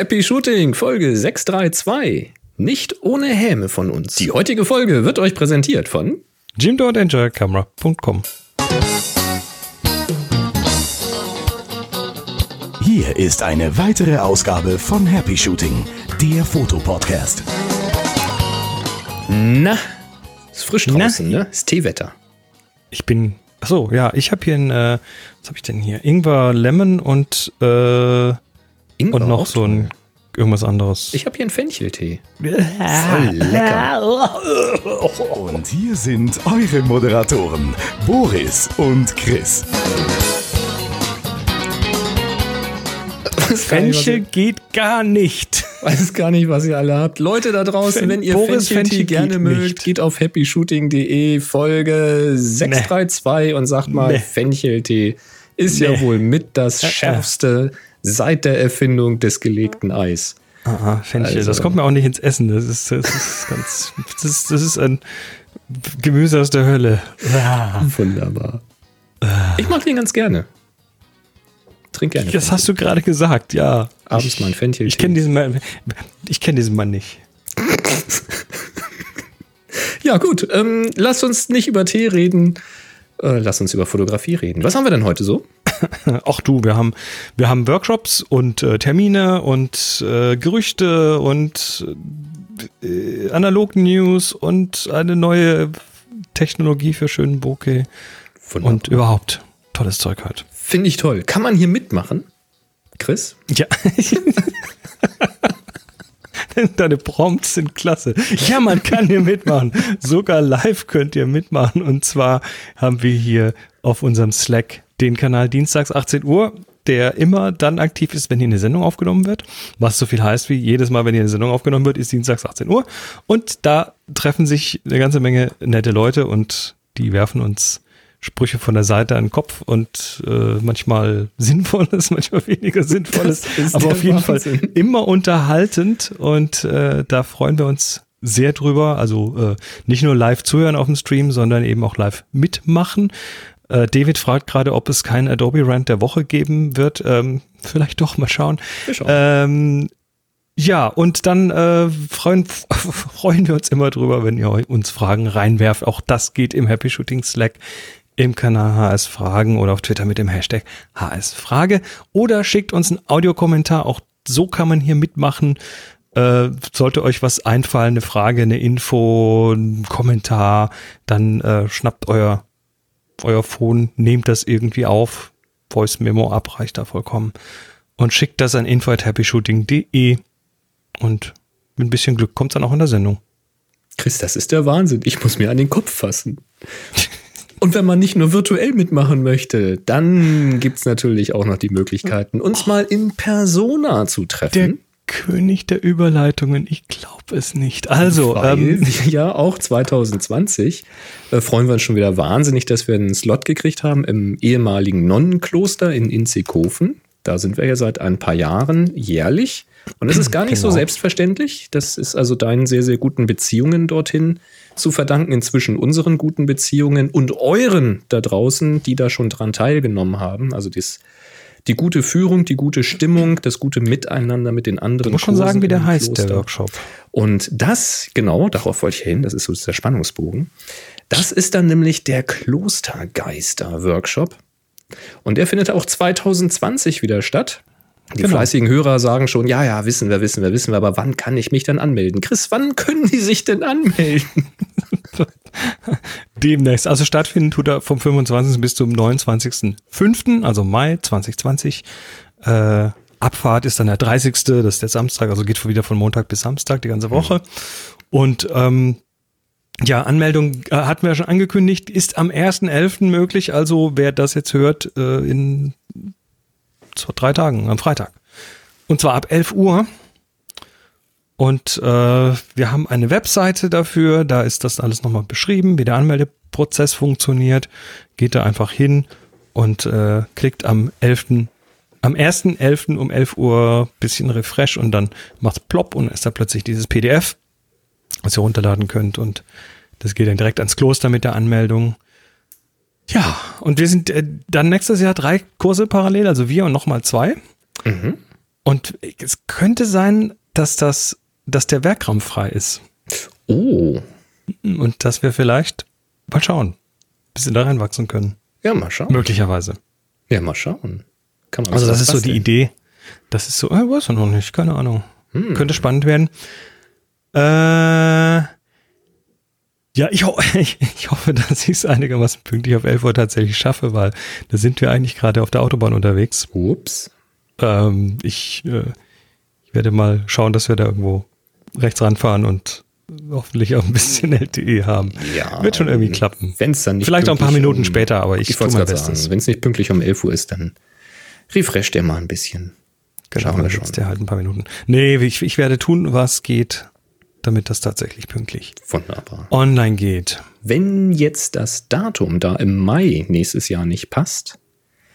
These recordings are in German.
Happy Shooting, Folge 632. Nicht ohne Häme von uns. Die heutige Folge wird euch präsentiert von jim.enjoycamera.com. Hier ist eine weitere Ausgabe von Happy Shooting, der Fotopodcast. Na, ist frisch draußen, ne? Ist Teewetter. Ich bin. Achso, ja, ich habe hier ein. Äh, was habe ich denn hier? Ingwer, Lemon und. Äh, Ingwer und noch so ein. Irgendwas anderes. Ich habe hier einen Fencheltee. Voll lecker. Und hier sind eure Moderatoren, Boris und Chris. Fenchel geht gar nicht. Weiß gar nicht, was ihr alle habt. Leute da draußen, Fen- wenn ihr Boris Fencheltee Fenchel gerne geht mögt, nicht. geht auf happyshooting.de Folge 632 und sagt mal, Nee. Fencheltee ist ja Nee. wohl mit das Äh, äh. schärfste seit der Erfindung des gelegten Eis. Aha, Fenchel. Also- Das kommt mir auch nicht ins Essen. Das ist, das ist ganz. Das ist, das ist ein Gemüse aus der Hölle. Ah. Wunderbar. Ich mag den ganz gerne. Trink gerne. Das hast du gerade gesagt, ja. Abends mal ein Fencheltee. Ich kenne diesen Mann. Ich kenne diesen Mann nicht. Ja, gut. Ähm, lass uns nicht über Tee reden. Äh, lass uns über Fotografie reden. Was haben wir denn heute so? Ach du, wir haben, wir haben Workshops und äh, Termine und äh, Gerüchte und äh, Analog-News und eine neue Technologie für schönen Bokeh und überhaupt tolles Zeug halt. Finde ich toll. Kann man hier mitmachen? Chris? Ja. Deine Prompts sind klasse. Ja, man kann hier mitmachen. Sogar live könnt ihr mitmachen. Und zwar haben wir hier auf unserem Slack den Kanal Dienstags 18 Uhr, der immer dann aktiv ist, wenn hier eine Sendung aufgenommen wird. Was so viel heißt wie jedes Mal, wenn hier eine Sendung aufgenommen wird, ist Dienstags 18 Uhr. Und da treffen sich eine ganze Menge nette Leute und die werfen uns Sprüche von der Seite an den Kopf und äh, manchmal Sinnvolles, manchmal weniger Sinnvolles, aber auf jeden Wahnsinn. Fall immer unterhaltend und äh, da freuen wir uns sehr drüber. Also äh, nicht nur live zuhören auf dem Stream, sondern eben auch live mitmachen. Äh, David fragt gerade, ob es keinen Adobe Rant der Woche geben wird. Ähm, vielleicht doch, mal schauen. Ähm, ja, und dann äh, freuen, freuen wir uns immer drüber, wenn ihr uns Fragen reinwerft. Auch das geht im Happy Shooting Slack im Kanal HS Fragen oder auf Twitter mit dem Hashtag HS Frage oder schickt uns einen Audiokommentar. Auch so kann man hier mitmachen. Äh, sollte euch was einfallen, eine Frage, eine Info, ein Kommentar, dann äh, schnappt euer, euer Phone, nehmt das irgendwie auf. Voice Memo ab, reicht da vollkommen. Und schickt das an info@happyshooting.de und mit ein bisschen Glück kommt dann auch in der Sendung. Chris, das ist der Wahnsinn. Ich muss mir an den Kopf fassen. Und wenn man nicht nur virtuell mitmachen möchte, dann gibt's natürlich auch noch die Möglichkeiten, uns mal in Persona zu Der treffen. König der Überleitungen, ich glaube es nicht. Also, Weil ähm, ja auch 2020 äh, freuen wir uns schon wieder wahnsinnig, dass wir einen Slot gekriegt haben im ehemaligen Nonnenkloster in Inzighofen. Da sind wir ja seit ein paar Jahren jährlich. Und das ist gar nicht so Genau. selbstverständlich. Das ist also deinen sehr, sehr guten Beziehungen dorthin zu verdanken, inzwischen unseren guten Beziehungen und euren da draußen, die da schon dran teilgenommen haben. Also das, die gute Führung, die gute Stimmung, das gute Miteinander mit den anderen. ich muss schon Kursen sagen, wie der heißt, der Kloster. Workshop. Und das, genau, darauf wollte ich hin, das ist so der Spannungsbogen. Das ist dann nämlich der Klostergeister-Workshop. Und der findet auch 2020 wieder statt. Die Genau. fleißigen Hörer sagen schon, ja, ja, wissen wir, wissen wir, wissen wir, aber wann kann ich mich dann anmelden? Chris, wann können die sich denn anmelden? Demnächst. Also stattfinden tut er vom 25. bis zum 29.05., also Mai 2020. Äh, Abfahrt ist dann der 30. Das ist der Samstag, also geht wieder von Montag bis Samstag die ganze Woche. Und ähm, ja, Anmeldung äh, hatten wir ja schon angekündigt, ist am 1.11. möglich. Also wer das jetzt hört, äh, in zwei, drei Tagen, am Freitag. Und zwar ab 11 Uhr. Und äh, wir haben eine Webseite dafür, da ist das alles nochmal beschrieben, wie der Anmeldeprozess funktioniert. Geht da einfach hin und äh, klickt am 11. Am 1.11. um 11 Uhr bisschen Refresh und dann macht's plopp und ist da plötzlich dieses PDF, was ihr runterladen könnt und das geht dann direkt ans Kloster mit der Anmeldung. Ja, und wir sind äh, dann nächstes Jahr drei Kurse parallel, also wir und nochmal zwei. Und es könnte sein, dass das, dass der Werkraum frei ist. Oh. Und dass wir vielleicht mal schauen, bisschen da reinwachsen können. Ja, mal schauen. Möglicherweise. Ja, mal schauen. Kann man also das ist so die Idee. Das ist so, äh, weiß ich noch nicht, keine Ahnung. Hm. Könnte spannend werden. Äh, ja, ich, ho ich, ich hoffe, dass ich es einigermaßen pünktlich auf 11 Uhr tatsächlich schaffe, weil da sind wir eigentlich gerade auf der Autobahn unterwegs. Ups. Ähm, ich, äh, ich werde mal schauen, dass wir da irgendwo rechts ranfahren und hoffentlich auch ein bisschen LTE haben. Ja. Wird schon irgendwie klappen. Wenn es dann nicht Vielleicht auch ein paar Minuten um, später, aber ich, ich tue mein Bestes. Wenn es nicht pünktlich um 11 Uhr ist, dann refresh der mal ein bisschen. Genau, Schaffen wir schon. Der halt ein paar Minuten. Nee, ich, ich werde tun, was geht, damit das tatsächlich pünktlich Wunderbar. online geht. Wenn jetzt das Datum da im Mai nächstes Jahr nicht passt,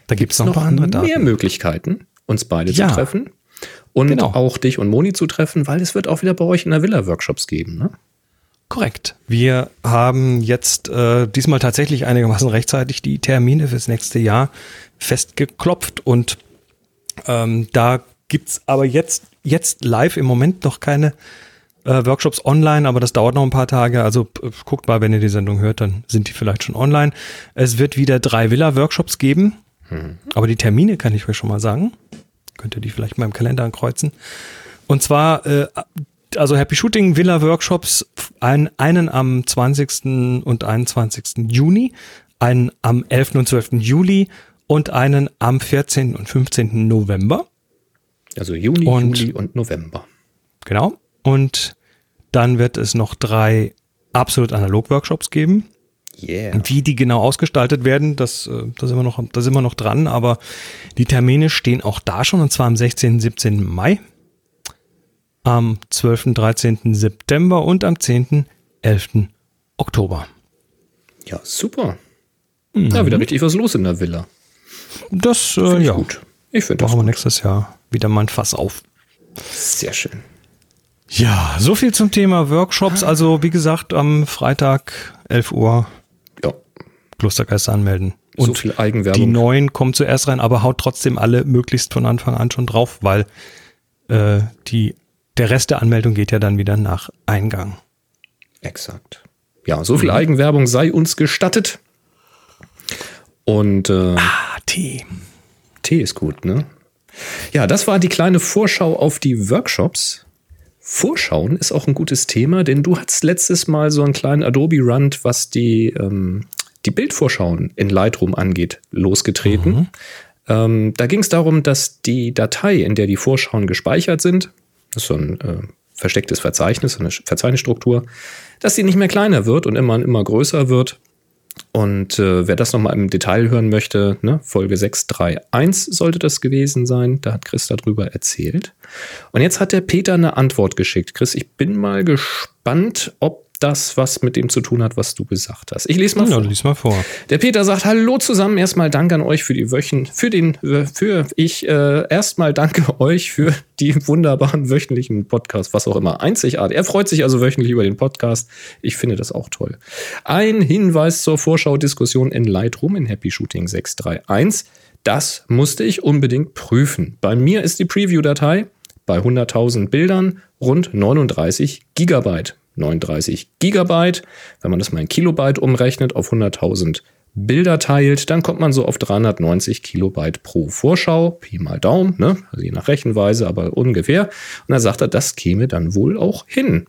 da gibt es noch, noch andere Daten. mehr Möglichkeiten, uns beide ja. zu treffen und genau. auch dich und Moni zu treffen, weil es wird auch wieder bei euch in der Villa Workshops geben, ne? Korrekt. Wir haben jetzt äh, diesmal tatsächlich einigermaßen rechtzeitig die Termine fürs nächste Jahr festgeklopft und ähm, da gibt's aber jetzt, jetzt live im Moment noch keine äh, Workshops online, aber das dauert noch ein paar Tage. Also guckt mal, wenn ihr die Sendung hört, dann sind die vielleicht schon online. Es wird wieder drei Villa-Workshops geben, mhm. aber die Termine kann ich euch schon mal sagen. Könnt ihr die vielleicht mal im Kalender ankreuzen. Und zwar, äh, also Happy Shooting Villa Workshops, ein, einen am 20. und 21. Juni, einen am 11. und 12. Juli und einen am 14. und 15. November. Also Juni, und, Juli und November. Genau. Und dann wird es noch drei absolut analog Workshops geben. Yeah. Wie die genau ausgestaltet werden, das, äh, das, sind wir noch, da sind wir noch dran, aber die Termine stehen auch da schon, und zwar am 16. und 17. Mai, am 12. und 13. September und am 10. 11. Oktober. Ja, super. Mhm. Ja, wieder richtig was los in der Villa. Das, äh, ja. Gut. Ich finde das Machen wir nächstes Jahr wieder mal ein Fass auf. Sehr schön. Ja, so viel zum Thema Workshops. Also, wie gesagt, am Freitag 11 Uhr ja. Klostergeister anmelden. Und so viel Eigenwerbung. Die neuen kommen zuerst rein, aber haut trotzdem alle möglichst von Anfang an schon drauf, weil äh, die, der Rest der Anmeldung geht ja dann wieder nach Eingang. Exakt. Ja, so viel mhm. Eigenwerbung sei uns gestattet. Und äh, ah, Tee. Tee ist gut, ne? Ja, das war die kleine Vorschau auf die Workshops. Vorschauen ist auch ein gutes Thema, denn du hattest letztes Mal so einen kleinen Adobe-Run, was die, ähm, die Bildvorschauen in Lightroom angeht, losgetreten. Mhm. Ähm, da ging es darum, dass die Datei, in der die Vorschauen gespeichert sind, das ist so ein äh, verstecktes Verzeichnis, eine Verzeichnisstruktur, dass die nicht mehr kleiner wird und immer, immer größer wird und äh, wer das nochmal im Detail hören möchte, ne, Folge 631 sollte das gewesen sein. Da hat Chris darüber erzählt. Und jetzt hat der Peter eine Antwort geschickt. Chris, ich bin mal gespannt, ob das was mit dem zu tun hat, was du gesagt hast. Ich lese mal ja, vor. Lies mal vor. Der Peter sagt: Hallo zusammen. Erstmal Dank an euch für die Wöchen, für den, für ich äh, erstmal danke euch für die wunderbaren wöchentlichen Podcasts, was auch immer. Einzigartig. Er freut sich also wöchentlich über den Podcast. Ich finde das auch toll. Ein Hinweis zur Vorschau-Diskussion in Lightroom in Happy Shooting 631. Das musste ich unbedingt prüfen. Bei mir ist die Preview-Datei bei 100.000 Bildern rund 39 Gigabyte. 39 Gigabyte. Wenn man das mal in Kilobyte umrechnet, auf 100.000 Bilder teilt, dann kommt man so auf 390 Kilobyte pro Vorschau, Pi mal Daumen, ne? also je nach Rechenweise, aber ungefähr. Und dann sagt er, das käme dann wohl auch hin.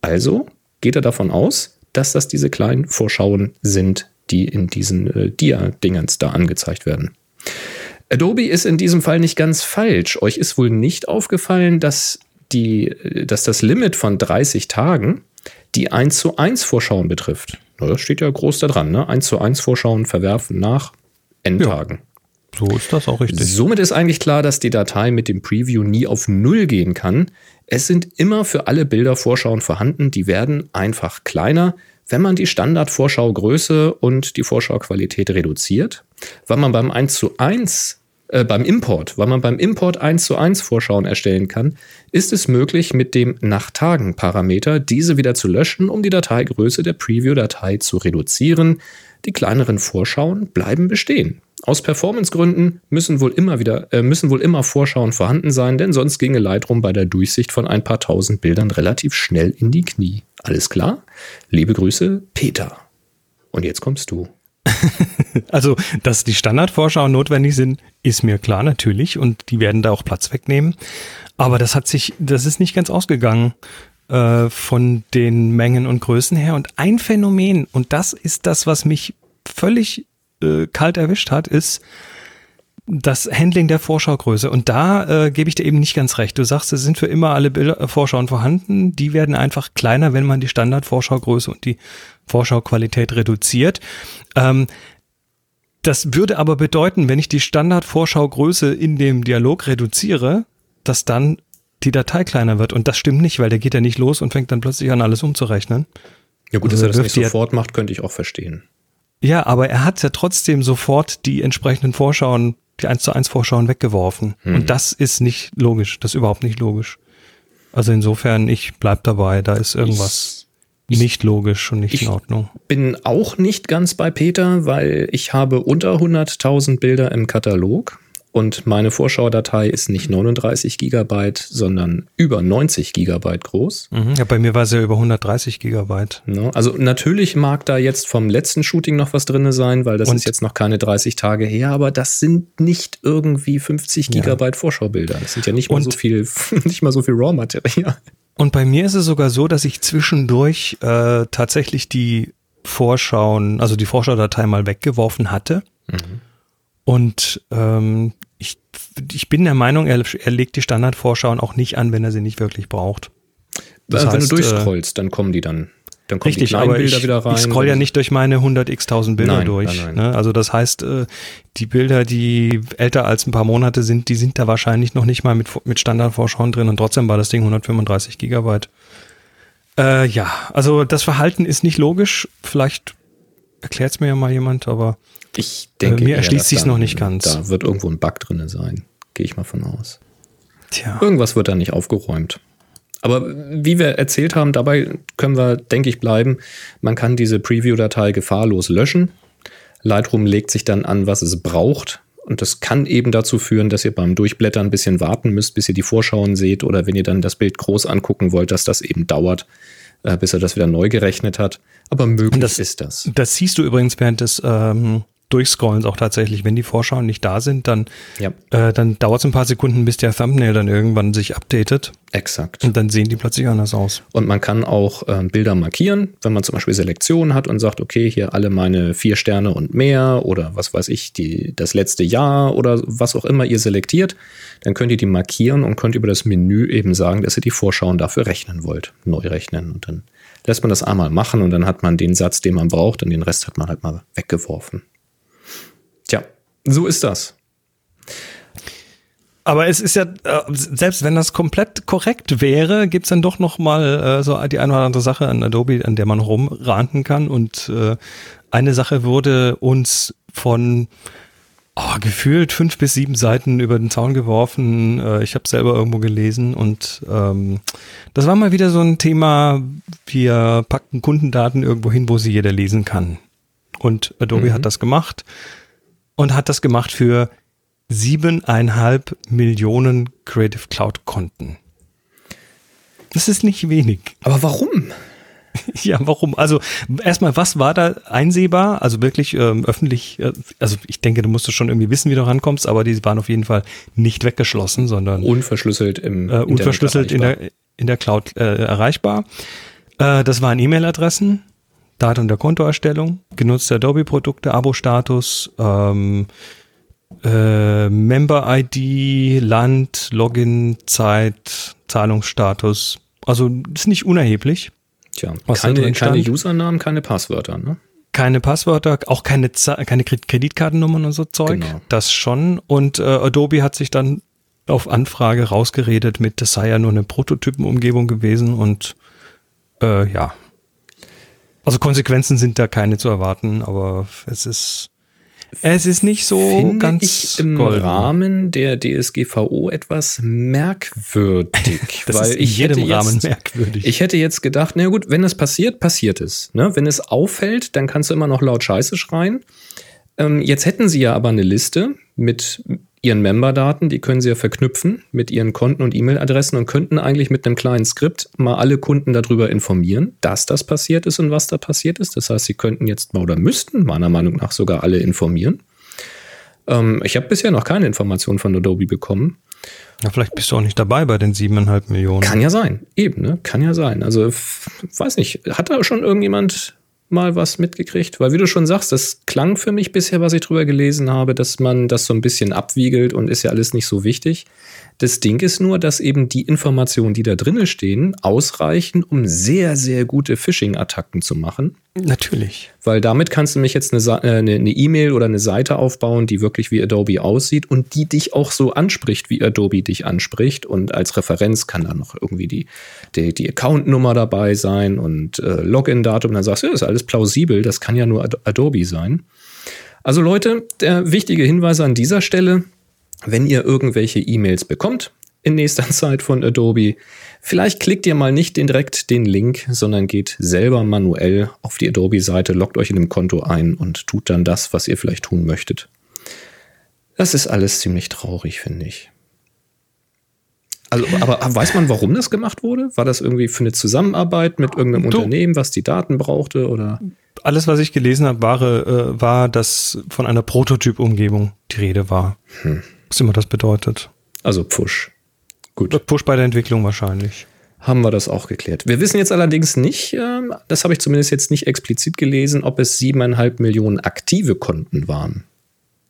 Also geht er davon aus, dass das diese kleinen Vorschauen sind, die in diesen äh, Dia-Dingens da angezeigt werden. Adobe ist in diesem Fall nicht ganz falsch. Euch ist wohl nicht aufgefallen, dass die, dass das Limit von 30 Tagen die 1 zu 1 Vorschauen betrifft. Na, das steht ja groß da dran, ne? 1 zu 1 Vorschauen verwerfen nach Endtagen. Ja, so ist das auch richtig. Somit ist eigentlich klar, dass die Datei mit dem Preview nie auf Null gehen kann. Es sind immer für alle Bilder Vorschauen vorhanden, die werden einfach kleiner, wenn man die Standardvorschaugröße und die Vorschauqualität reduziert. Weil man beim 1 zu 1 äh, beim Import, weil man beim Import 1 zu 1 Vorschauen erstellen kann, ist es möglich, mit dem Nach-Tagen-Parameter diese wieder zu löschen, um die Dateigröße der Preview-Datei zu reduzieren. Die kleineren Vorschauen bleiben bestehen. Aus Performancegründen müssen wohl immer wieder, äh, müssen wohl immer Vorschauen vorhanden sein, denn sonst ginge Lightroom bei der Durchsicht von ein paar tausend Bildern relativ schnell in die Knie. Alles klar? Liebe Grüße, Peter. Und jetzt kommst du. also, dass die Standardvorschauen notwendig sind, ist mir klar natürlich und die werden da auch Platz wegnehmen. Aber das hat sich, das ist nicht ganz ausgegangen äh, von den Mengen und Größen her. Und ein Phänomen, und das ist das, was mich völlig äh, kalt erwischt hat, ist das Handling der Vorschaugröße. Und da äh, gebe ich dir eben nicht ganz recht. Du sagst, es sind für immer alle Bilder, äh, Vorschauen vorhanden. Die werden einfach kleiner, wenn man die Standardvorschaugröße und die Vorschauqualität reduziert. Ähm, das würde aber bedeuten, wenn ich die Standardvorschaugröße in dem Dialog reduziere, dass dann die Datei kleiner wird. Und das stimmt nicht, weil der geht ja nicht los und fängt dann plötzlich an, alles umzurechnen. Ja gut, also dass er das nicht sofort macht, könnte ich auch verstehen. Ja, aber er hat ja trotzdem sofort die entsprechenden Vorschauen, die 1 zu 1 Vorschauen weggeworfen. Hm. Und das ist nicht logisch. Das ist überhaupt nicht logisch. Also insofern, ich bleib dabei, da ist irgendwas ich, nicht logisch und nicht in Ordnung. Ich bin auch nicht ganz bei Peter, weil ich habe unter 100.000 Bilder im Katalog und meine Vorschaudatei ist nicht 39 Gigabyte, sondern über 90 Gigabyte groß. Mhm, ja, bei mir war sie ja über 130 Gigabyte. No, also natürlich mag da jetzt vom letzten Shooting noch was drin sein, weil das und ist jetzt noch keine 30 Tage her, aber das sind nicht irgendwie 50 Gigabyte ja. Vorschaubilder. Das sind ja nicht mal so viel, nicht mal so viel RAW-Material. Und bei mir ist es sogar so, dass ich zwischendurch äh, tatsächlich die Vorschauen, also die Vorschaudatei mal weggeworfen hatte. Mhm. Und ähm, ich, ich bin der Meinung, er, er legt die Standardvorschauen auch nicht an, wenn er sie nicht wirklich braucht. Das wenn heißt, du durchscrollst, äh, dann kommen die dann. Dann kommen richtig, die aber Bilder ich, wieder rein. Ich scroll ja nicht durch meine 100x-1000 Bilder nein, durch. Nein, nein. Ne? Also das heißt, äh, die Bilder, die älter als ein paar Monate sind, die sind da wahrscheinlich noch nicht mal mit, mit Standardvorschauen drin und trotzdem war das Ding 135 Gigabyte. Äh, ja, also das Verhalten ist nicht logisch. Vielleicht erklärt es mir ja mal jemand, aber ich denke, äh, mir erschließt sich noch nicht ganz. Da wird irgendwo ein Bug drin sein. Gehe ich mal von aus. Tja. Irgendwas wird da nicht aufgeräumt. Aber wie wir erzählt haben, dabei können wir, denke ich, bleiben. Man kann diese Preview-Datei gefahrlos löschen. Lightroom legt sich dann an, was es braucht. Und das kann eben dazu führen, dass ihr beim Durchblättern ein bisschen warten müsst, bis ihr die Vorschauen seht. Oder wenn ihr dann das Bild groß angucken wollt, dass das eben dauert, äh, bis er das wieder neu gerechnet hat. Aber möglich das, ist das. Das siehst du übrigens während des ähm, Durchscrollen auch tatsächlich. Wenn die Vorschauen nicht da sind, dann, ja. äh, dann dauert es ein paar Sekunden, bis der Thumbnail dann irgendwann sich updatet. Exakt. Und dann sehen die plötzlich anders aus. Und man kann auch äh, Bilder markieren, wenn man zum Beispiel Selektionen hat und sagt, okay, hier alle meine vier Sterne und mehr oder was weiß ich, die, das letzte Jahr oder was auch immer ihr selektiert, dann könnt ihr die markieren und könnt über das Menü eben sagen, dass ihr die Vorschauen dafür rechnen wollt, neu rechnen. Und dann lässt man das einmal machen und dann hat man den Satz, den man braucht und den Rest hat man halt mal weggeworfen. So ist das. Aber es ist ja, äh, selbst wenn das komplett korrekt wäre, gibt's dann doch noch mal äh, so die eine oder andere Sache an Adobe, an der man rumranten kann. Und äh, eine Sache wurde uns von oh, gefühlt fünf bis sieben Seiten über den Zaun geworfen. Äh, ich habe selber irgendwo gelesen und ähm, das war mal wieder so ein Thema, wir packen Kundendaten irgendwo hin, wo sie jeder lesen kann. Und Adobe mhm. hat das gemacht und hat das gemacht für siebeneinhalb Millionen Creative Cloud Konten. Das ist nicht wenig. Aber warum? Ja, warum? Also erstmal, was war da einsehbar? Also wirklich ähm, öffentlich, äh, also ich denke, du musst schon irgendwie wissen, wie du rankommst, aber die waren auf jeden Fall nicht weggeschlossen, sondern unverschlüsselt im äh, unverschlüsselt in der in der Cloud äh, erreichbar. Äh, das waren E-Mail-Adressen, Datum der Kontoerstellung, genutzte Adobe-Produkte, Abo-Status, ähm, äh, Member-ID, Land, Login, Zeit, Zahlungsstatus. Also ist nicht unerheblich. Tja, keine, keine Usernamen, keine Passwörter, ne? Keine Passwörter, auch keine, keine Kreditkartennummern und so Zeug. Genau. Das schon. Und äh, Adobe hat sich dann auf Anfrage rausgeredet mit, das sei ja nur eine Prototypenumgebung gewesen und äh, ja, also Konsequenzen sind da keine zu erwarten, aber es ist, Es ist nicht so finde ganz ich im golden. Rahmen der DSGVO etwas merkwürdig. Das weil ist in ich jedem hätte jetzt, Rahmen merkwürdig. Ich hätte jetzt gedacht, na gut, wenn es passiert, passiert es. Ne? Wenn es auffällt, dann kannst du immer noch laut Scheiße schreien. Ähm, jetzt hätten sie ja aber eine Liste mit ihren Memberdaten, die können sie ja verknüpfen mit ihren Konten und E-Mail-Adressen und könnten eigentlich mit einem kleinen Skript mal alle Kunden darüber informieren, dass das passiert ist und was da passiert ist. Das heißt, sie könnten jetzt mal oder müssten meiner Meinung nach sogar alle informieren. Ähm, ich habe bisher noch keine Informationen von Adobe bekommen. Ja, vielleicht bist du auch nicht dabei bei den siebeneinhalb Millionen. Kann ja sein, eben, ne? Kann ja sein. Also, weiß nicht, hat da schon irgendjemand mal was mitgekriegt? Weil, wie du schon sagst, das klang für mich bisher, was ich drüber gelesen habe, dass man das so ein bisschen abwiegelt und ist ja alles nicht so wichtig. Das Ding ist nur, dass eben die Informationen, die da drinnen stehen, ausreichen, um sehr, sehr gute Phishing-Attacken zu machen. Natürlich. Weil damit kannst du nämlich jetzt eine äh, E-Mail oder eine Seite aufbauen, die wirklich wie Adobe aussieht und die dich auch so anspricht, wie Adobe dich anspricht. Und als Referenz kann dann noch irgendwie die, die, die Accountnummer dabei sein und äh, Login-Datum. Dann sagst du, ja, ist alles plausibel, das kann ja nur Ad Adobe sein. Also Leute, der wichtige Hinweis an dieser Stelle, wenn ihr irgendwelche E-Mails bekommt in nächster Zeit von Adobe, vielleicht klickt ihr mal nicht direkt den Link, sondern geht selber manuell auf die Adobe-Seite, loggt euch in dem Konto ein und tut dann das, was ihr vielleicht tun möchtet. Das ist alles ziemlich traurig, finde ich. Also, aber weiß man, warum das gemacht wurde? War das irgendwie für eine Zusammenarbeit mit irgendeinem Du- Unternehmen, was die Daten brauchte? Oder? Alles, was ich gelesen habe, war, äh, war, dass von einer Prototypumgebung die Rede war. Was immer das bedeutet. Also Pfusch. Gut. Push bei der Entwicklung wahrscheinlich. haben wir das auch geklärt. Wir wissen jetzt allerdings nicht, ähm, das habe ich zumindest jetzt nicht explizit gelesen, ob es siebeneinhalb Millionen aktive Konten waren.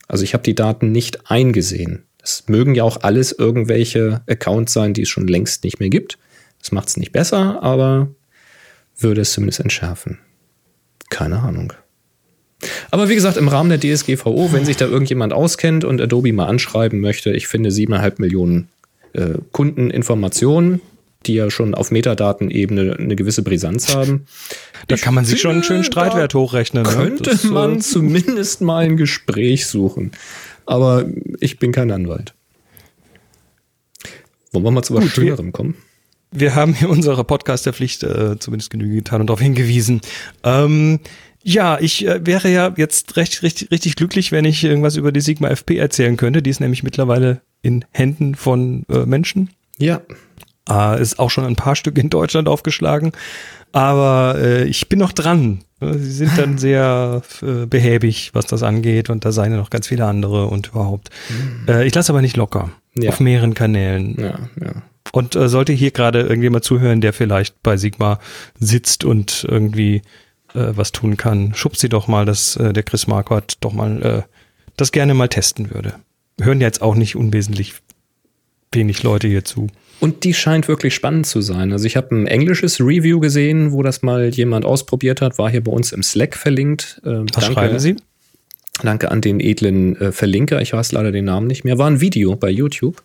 Also ich habe die Daten nicht eingesehen. Es mögen ja auch alles irgendwelche Accounts sein, die es schon längst nicht mehr gibt. Das macht es nicht besser, aber würde es zumindest entschärfen. Keine Ahnung. Aber wie gesagt, im Rahmen der DSGVO, wenn sich da irgendjemand auskennt und Adobe mal anschreiben möchte, ich finde siebeneinhalb Millionen äh, Kundeninformationen, die ja schon auf Metadatenebene eine gewisse Brisanz haben. Da kann man sich schon einen schönen Streitwert hochrechnen. ne? Könnte Das, man zumindest mal ein Gespräch suchen. Aber ich bin kein Anwalt. Wollen wir mal zu was Gut, Schönerem kommen? wir haben hier unserer Podcast-Pflicht äh, zumindest Genüge getan und darauf hingewiesen. Ähm, ja, ich äh, wäre ja jetzt recht, richtig, richtig glücklich, wenn ich irgendwas über die Sigma FP erzählen könnte. Die ist nämlich mittlerweile in Händen von äh, Menschen. Ja. Äh, ist auch schon ein paar Stück in Deutschland aufgeschlagen. Aber äh, ich bin noch dran. Äh, Sie sind dann sehr äh, behäbig, was das angeht. Und da seien ja noch ganz viele andere und überhaupt. Äh, ich lasse aber nicht locker. Ja. Auf mehreren Kanälen. Ja, ja. Und äh, sollte hier gerade irgendjemand zuhören, der vielleicht bei Sigma sitzt und irgendwie äh, was tun kann, schubst sie doch mal, dass äh, der Chris Marquardt doch mal äh, das gerne mal testen würde. Hören ja jetzt auch nicht unwesentlich wenig Leute hier zu. Und die scheint wirklich spannend zu sein. Also ich habe ein englisches Review gesehen, wo das mal jemand ausprobiert hat, war hier bei uns im Slack verlinkt. Ähm, Was schreiben Sie? Danke an den edlen äh, Verlinker. Ich weiß leider den Namen nicht mehr. War ein Video bei YouTube.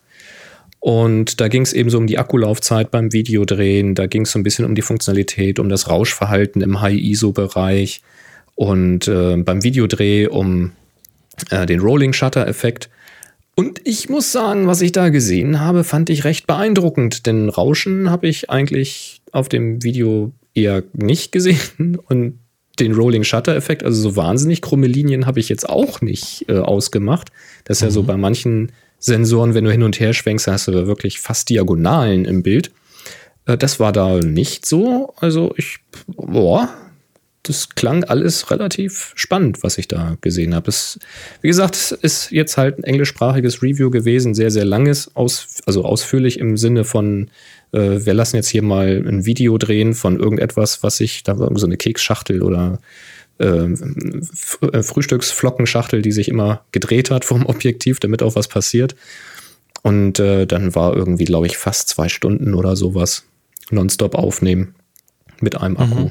Und da ging es eben so um die Akkulaufzeit beim Videodrehen. Da ging es so ein bisschen um die Funktionalität, um das Rauschverhalten im High-ISO-Bereich und äh, beim Videodreh um äh, den Rolling-Shutter-Effekt. Und ich muss sagen, was ich da gesehen habe, fand ich recht beeindruckend, denn Rauschen habe ich eigentlich auf dem Video eher nicht gesehen und den Rolling Shutter Effekt, also so wahnsinnig krumme Linien habe ich jetzt auch nicht äh, ausgemacht. Das ist ja so bei manchen Sensoren, wenn du hin und her schwenkst, hast du da wirklich fast Diagonalen im Bild. Äh, das war da nicht so. Also ich, boah, das klang alles relativ spannend, was ich da gesehen habe. Das, wie gesagt, es ist jetzt halt ein englischsprachiges Review gewesen, sehr, sehr langes, aus, also ausführlich im Sinne von, äh, wir lassen jetzt hier mal ein Video drehen von irgendetwas, was sich, da war irgend so eine Keksschachtel oder äh, F äh, Frühstücksflockenschachtel, die sich immer gedreht hat vom Objektiv, damit auch was passiert. Und äh, dann war irgendwie, glaube ich, fast zwei Stunden oder sowas nonstop aufnehmen mit einem Akku.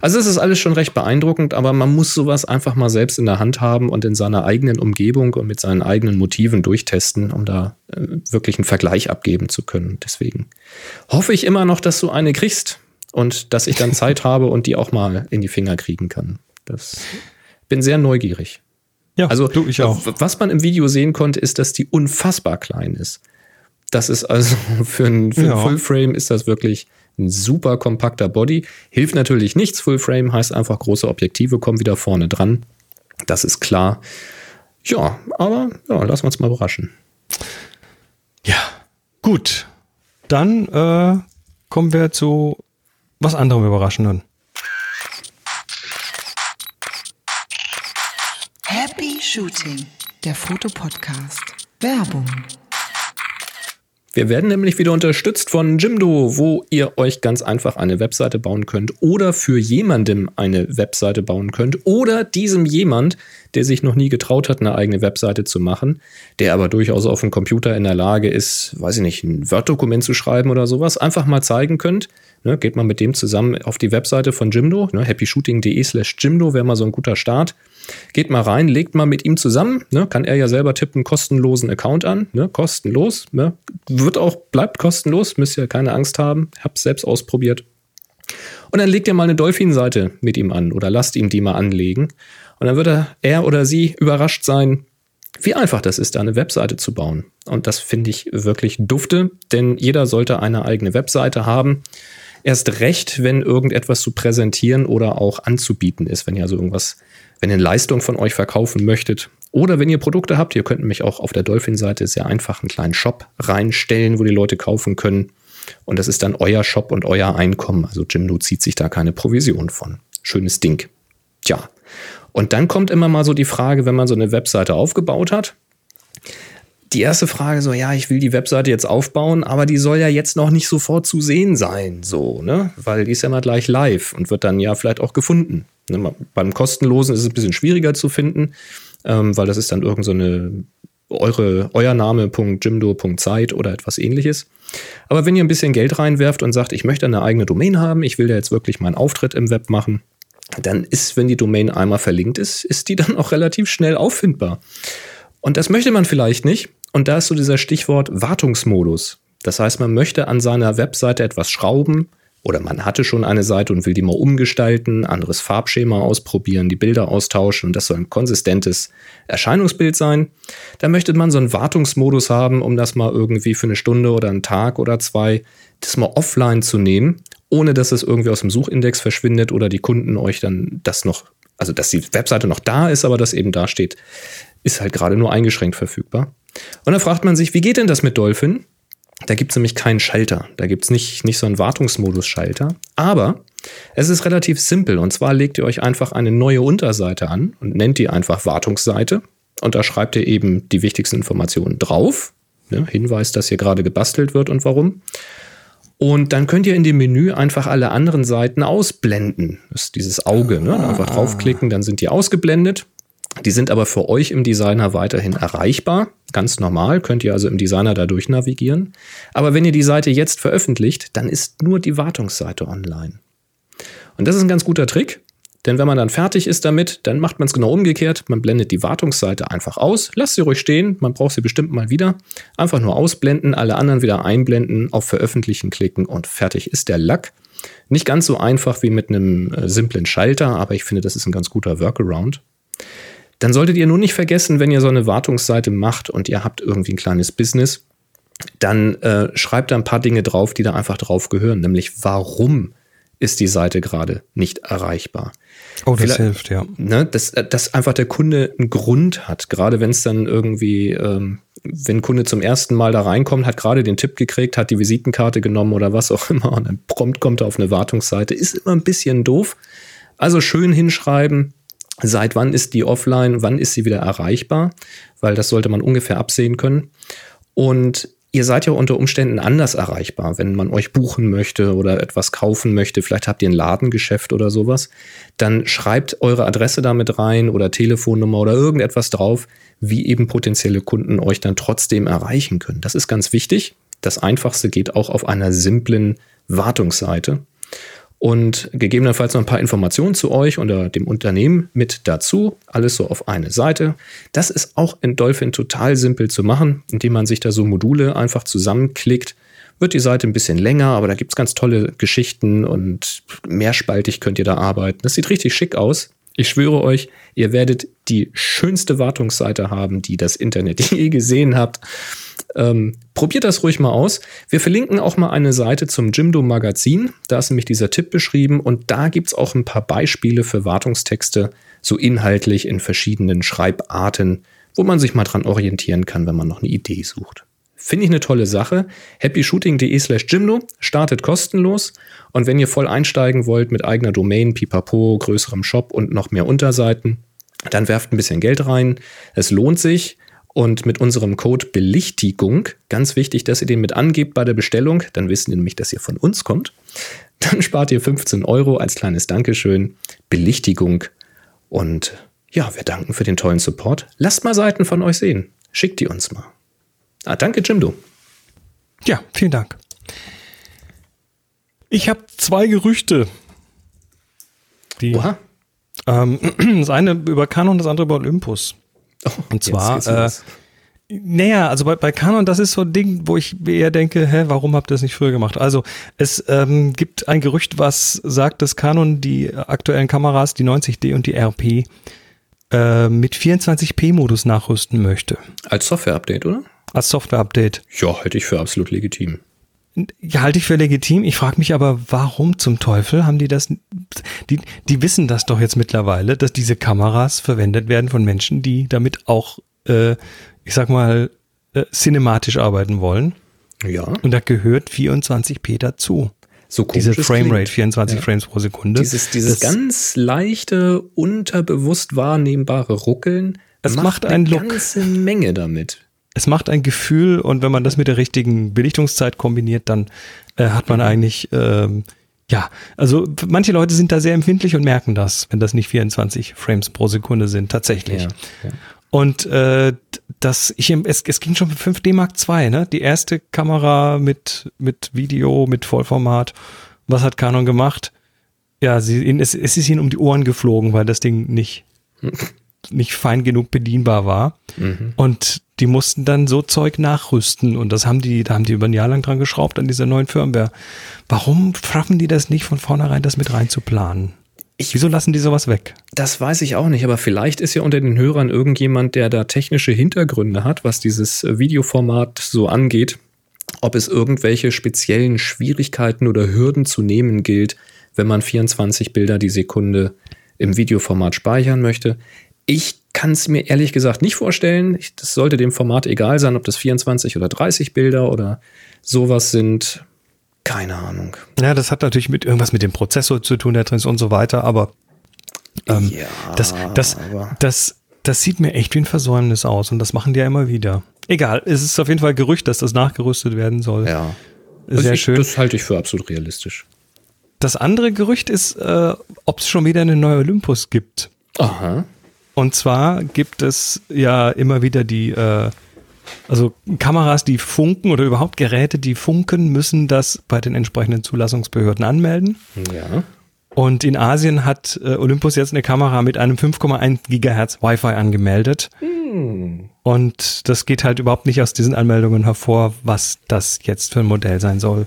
Also es ist alles schon recht beeindruckend, aber man muss sowas einfach mal selbst in der Hand haben und in seiner eigenen Umgebung und mit seinen eigenen Motiven durchtesten, um da äh, wirklich einen Vergleich abgeben zu können. Deswegen hoffe ich immer noch, dass du eine kriegst und dass ich dann Zeit habe und die auch mal in die Finger kriegen kann. Das bin sehr neugierig. Ja, also du, ich auch. was man im Video sehen konnte, ist, dass die unfassbar klein ist. Das ist also für ein, für Ja. Fullframe ist das wirklich ein super kompakter Body. Hilft natürlich nichts. Fullframe heißt einfach große Objektive kommen wieder vorne dran. Das ist klar. Ja, aber ja, lassen wir uns mal überraschen. Ja, gut. Dann äh, kommen wir zu was anderem Überraschenden. Shooting, der Fotopodcast. Werbung. Wir werden nämlich wieder unterstützt von Jimdo, wo ihr euch ganz einfach eine Webseite bauen könnt oder für jemandem eine Webseite bauen könnt oder diesem jemand, der sich noch nie getraut hat, eine eigene Webseite zu machen, der aber durchaus auf dem Computer in der Lage ist, weiß ich nicht, ein Word-Dokument zu schreiben oder sowas, einfach mal zeigen könnt. Ne, geht mal mit dem zusammen auf die Webseite von Jimdo, ne, happyshooting.de slash Jimdo wäre mal so ein guter Start. Geht mal rein, legt mal mit ihm zusammen, ne, kann er ja selber tippen, kostenlosen Account an, ne, kostenlos, ne, wird auch, bleibt kostenlos, müsst ihr keine Angst haben, hab's selbst ausprobiert. Und dann legt ihr mal eine Dolphin-Seite mit ihm an oder lasst ihm die mal anlegen. Und dann wird er, er oder sie überrascht sein, wie einfach das ist, da eine Webseite zu bauen. Und das finde ich wirklich dufte, denn jeder sollte eine eigene Webseite haben. Erst recht, wenn irgendetwas zu präsentieren oder auch anzubieten ist, wenn ihr also irgendwas, wenn ihr Leistung von euch verkaufen möchtet. Oder wenn ihr Produkte habt, ihr könnt nämlich auch auf der Dolphin-Seite sehr einfach einen kleinen Shop reinstellen, wo die Leute kaufen können. Und das ist dann euer Shop und euer Einkommen. Also Jimdo zieht sich da keine Provision von. Schönes Ding. Tja. Und dann kommt immer mal so die Frage, wenn man so eine Webseite aufgebaut hat. Die erste Frage so, ja, ich will die Webseite jetzt aufbauen, aber die soll ja jetzt noch nicht sofort zu sehen sein, so, ne? Weil die ist ja mal gleich live und wird dann ja vielleicht auch gefunden. Ne? Beim kostenlosen ist es ein bisschen schwieriger zu finden, ähm, weil das ist dann irgend so eine eure, euer Name.jimdo.zeit oder etwas ähnliches. Aber wenn ihr ein bisschen Geld reinwerft und sagt, ich möchte eine eigene Domain haben, ich will da jetzt wirklich meinen Auftritt im Web machen, dann ist, wenn die Domain einmal verlinkt ist, ist die dann auch relativ schnell auffindbar. Und das möchte man vielleicht nicht. Und da ist so dieser Stichwort Wartungsmodus. Das heißt, man möchte an seiner Webseite etwas schrauben oder man hatte schon eine Seite und will die mal umgestalten, anderes Farbschema ausprobieren, die Bilder austauschen und das soll ein konsistentes Erscheinungsbild sein. Da möchte man so einen Wartungsmodus haben, um das mal irgendwie für eine Stunde oder einen Tag oder zwei, das mal offline zu nehmen, ohne dass es irgendwie aus dem Suchindex verschwindet oder die Kunden euch dann das noch, also dass die Webseite noch da ist, aber das eben da steht, ist halt gerade nur eingeschränkt verfügbar. Und da fragt man sich, wie geht denn das mit Dolphin? Da gibt es nämlich keinen Schalter. Da gibt es nicht, nicht so einen Wartungsmodus-Schalter. Aber es ist relativ simpel. Und zwar legt ihr euch einfach eine neue Unterseite an und nennt die einfach Wartungsseite. Und da schreibt ihr eben die wichtigsten Informationen drauf. Ne, Hinweis, dass hier gerade gebastelt wird und warum. Und dann könnt ihr in dem Menü einfach alle anderen Seiten ausblenden. Das ist dieses Auge. Ne? Einfach draufklicken, dann sind die ausgeblendet. Die sind aber für euch im Designer weiterhin erreichbar. Ganz normal, könnt ihr also im Designer dadurch navigieren. Aber wenn ihr die Seite jetzt veröffentlicht, dann ist nur die Wartungsseite online. Und das ist ein ganz guter Trick, denn wenn man dann fertig ist damit, dann macht man es genau umgekehrt. Man blendet die Wartungsseite einfach aus, lasst sie ruhig stehen, man braucht sie bestimmt mal wieder. Einfach nur ausblenden, alle anderen wieder einblenden, auf Veröffentlichen klicken und fertig ist der Lack. Nicht ganz so einfach wie mit einem äh, simplen Schalter, aber ich finde, das ist ein ganz guter Workaround. Dann solltet ihr nur nicht vergessen, wenn ihr so eine Wartungsseite macht und ihr habt irgendwie ein kleines Business, dann äh, schreibt da ein paar Dinge drauf, die da einfach drauf gehören, nämlich warum ist die Seite gerade nicht erreichbar. Oh, das Vielleicht- hilft, ja. Ne, dass, dass einfach der Kunde einen Grund hat, gerade wenn es dann irgendwie, ähm, wenn ein Kunde zum ersten Mal da reinkommt, hat gerade den Tipp gekriegt, hat die Visitenkarte genommen oder was auch immer und dann prompt kommt er auf eine Wartungsseite, ist immer ein bisschen doof. Also schön hinschreiben, seit wann ist die offline, wann ist sie wieder erreichbar, weil das sollte man ungefähr absehen können. Und ihr seid ja unter Umständen anders erreichbar, wenn man euch buchen möchte oder etwas kaufen möchte. Vielleicht habt ihr ein Ladengeschäft oder sowas. Dann schreibt eure Adresse damit rein oder Telefonnummer oder irgendetwas drauf, wie eben potenzielle Kunden euch dann trotzdem erreichen können. Das ist ganz wichtig. Das einfachste geht auch auf einer simplen Wartungsseite und gegebenenfalls noch ein paar Informationen zu euch oder dem Unternehmen mit dazu. Alles so auf eine Seite. Das ist auch in Dolphin total simpel zu machen, indem man sich da so Module einfach zusammenklickt. Wird die Seite ein bisschen länger, aber da gibt's ganz tolle Geschichten und mehrspaltig könnt ihr da arbeiten. Das sieht richtig schick aus. Ich schwöre euch, ihr werdet die schönste Wartungsseite haben, die das Internet je gesehen habt. Ähm, probiert das ruhig mal aus. Wir verlinken auch mal eine Seite zum Jimdo Magazin. Da ist nämlich dieser Tipp beschrieben und da gibt es auch ein paar Beispiele für Wartungstexte, so inhaltlich in verschiedenen Schreibarten, wo man sich mal dran orientieren kann, wenn man noch eine Idee sucht. Finde ich eine tolle Sache. happyshooting.de slash Jimdo startet kostenlos. Und wenn ihr voll einsteigen wollt mit eigener Domain, Pipapo, größerem Shop und noch mehr Unterseiten, dann werft ein bisschen Geld rein. Es lohnt sich. Und mit unserem Code Belichtigung, ganz wichtig, dass ihr den mit angebt bei der Bestellung, dann wissen die nämlich, dass ihr von uns kommt. Dann spart ihr 15 Euro als kleines Dankeschön. Belichtigung. Und ja, wir danken für den tollen Support. Lasst mal Seiten von euch sehen. Schickt die uns mal. Ah, danke, Jimdo. Ja, vielen Dank. Ich habe zwei Gerüchte. Die, Oha. ähm, das eine über Canon, das andere über Olympus. Oh, Und zwar, äh. Naja, also bei, bei Canon, das ist so ein Ding, wo ich eher denke, hä, warum habt ihr das nicht früher gemacht? Also es ähm, gibt ein Gerücht, was sagt, dass Canon die aktuellen Kameras, die 90D und die RP, äh, mit 24p-Modus nachrüsten möchte. Als Software-Update, oder? Als Software-Update. Ja, halte ich für absolut legitim. Ja, halte ich für legitim. Ich frage mich aber, warum zum Teufel haben die das? Die, die wissen das doch jetzt mittlerweile, dass diese Kameras verwendet werden von Menschen, die damit auch, äh, ich sag mal, äh, cinematisch arbeiten wollen. Ja, Und da gehört 24p dazu. so komisch Diese es Framerate, klingt. 24 Ja. Frames pro Sekunde. Dieses, dieses das, ganz leichte, unterbewusst wahrnehmbare Ruckeln. Es macht eine einen Look. ganze Menge damit. Es macht ein Gefühl und wenn man das mit der richtigen Belichtungszeit kombiniert, dann äh, hat man eigentlich, ähm, ja, also manche Leute sind da sehr empfindlich und merken das, wenn das nicht 24 Frames pro Sekunde sind, tatsächlich. Ja, ja. Und äh, das, ich, es, es ging schon für 5D Mark II, ne? Die erste Kamera mit, mit Video, mit Vollformat. Was hat Canon gemacht? Ja, sie, es, es ist ihnen um die Ohren geflogen, weil das Ding nicht, nicht fein genug bedienbar war. Und die mussten dann so Zeug nachrüsten. Und das haben die, da haben die über ein Jahr lang dran geschraubt an dieser neuen Firmware. Warum schaffen die das nicht von vornherein, das mit reinzuplanen? Ich- Wieso lassen die sowas weg? Das weiß ich auch nicht, aber vielleicht ist ja unter den Hörern irgendjemand, der da technische Hintergründe hat, was dieses äh, Videoformat so angeht. Ob es irgendwelche speziellen Schwierigkeiten oder Hürden zu nehmen gilt, wenn man 24 Bilder die Sekunde im Videoformat speichern möchte. Ich kann es mir ehrlich gesagt nicht vorstellen. Ich, das sollte dem Format egal sein, ob das 24 oder 30 Bilder oder sowas sind. Keine Ahnung. Ja, das hat natürlich mit irgendwas mit dem Prozessor zu tun, der drin ist und so weiter, aber ähm, Ja, das, das, aber- das, das sieht mir echt wie ein Versäumnis aus und das machen die ja immer wieder. Egal, es ist auf jeden Fall Gerücht, dass das nachgerüstet werden soll. Ja. Sehr Also ich, schön. Das halte ich für absolut realistisch. Das andere Gerücht ist, äh, ob es schon wieder eine neue Olympus gibt. Aha. Und zwar gibt es ja immer wieder die, äh, also Kameras, die funken oder überhaupt Geräte, die funken, müssen das bei den entsprechenden Zulassungsbehörden anmelden. Ja. Und in Asien hat äh, Olympus jetzt eine Kamera mit einem 5,1 Gigahertz Wi-Fi angemeldet. Und das geht halt überhaupt nicht aus diesen Anmeldungen hervor, was das jetzt für ein Modell sein soll.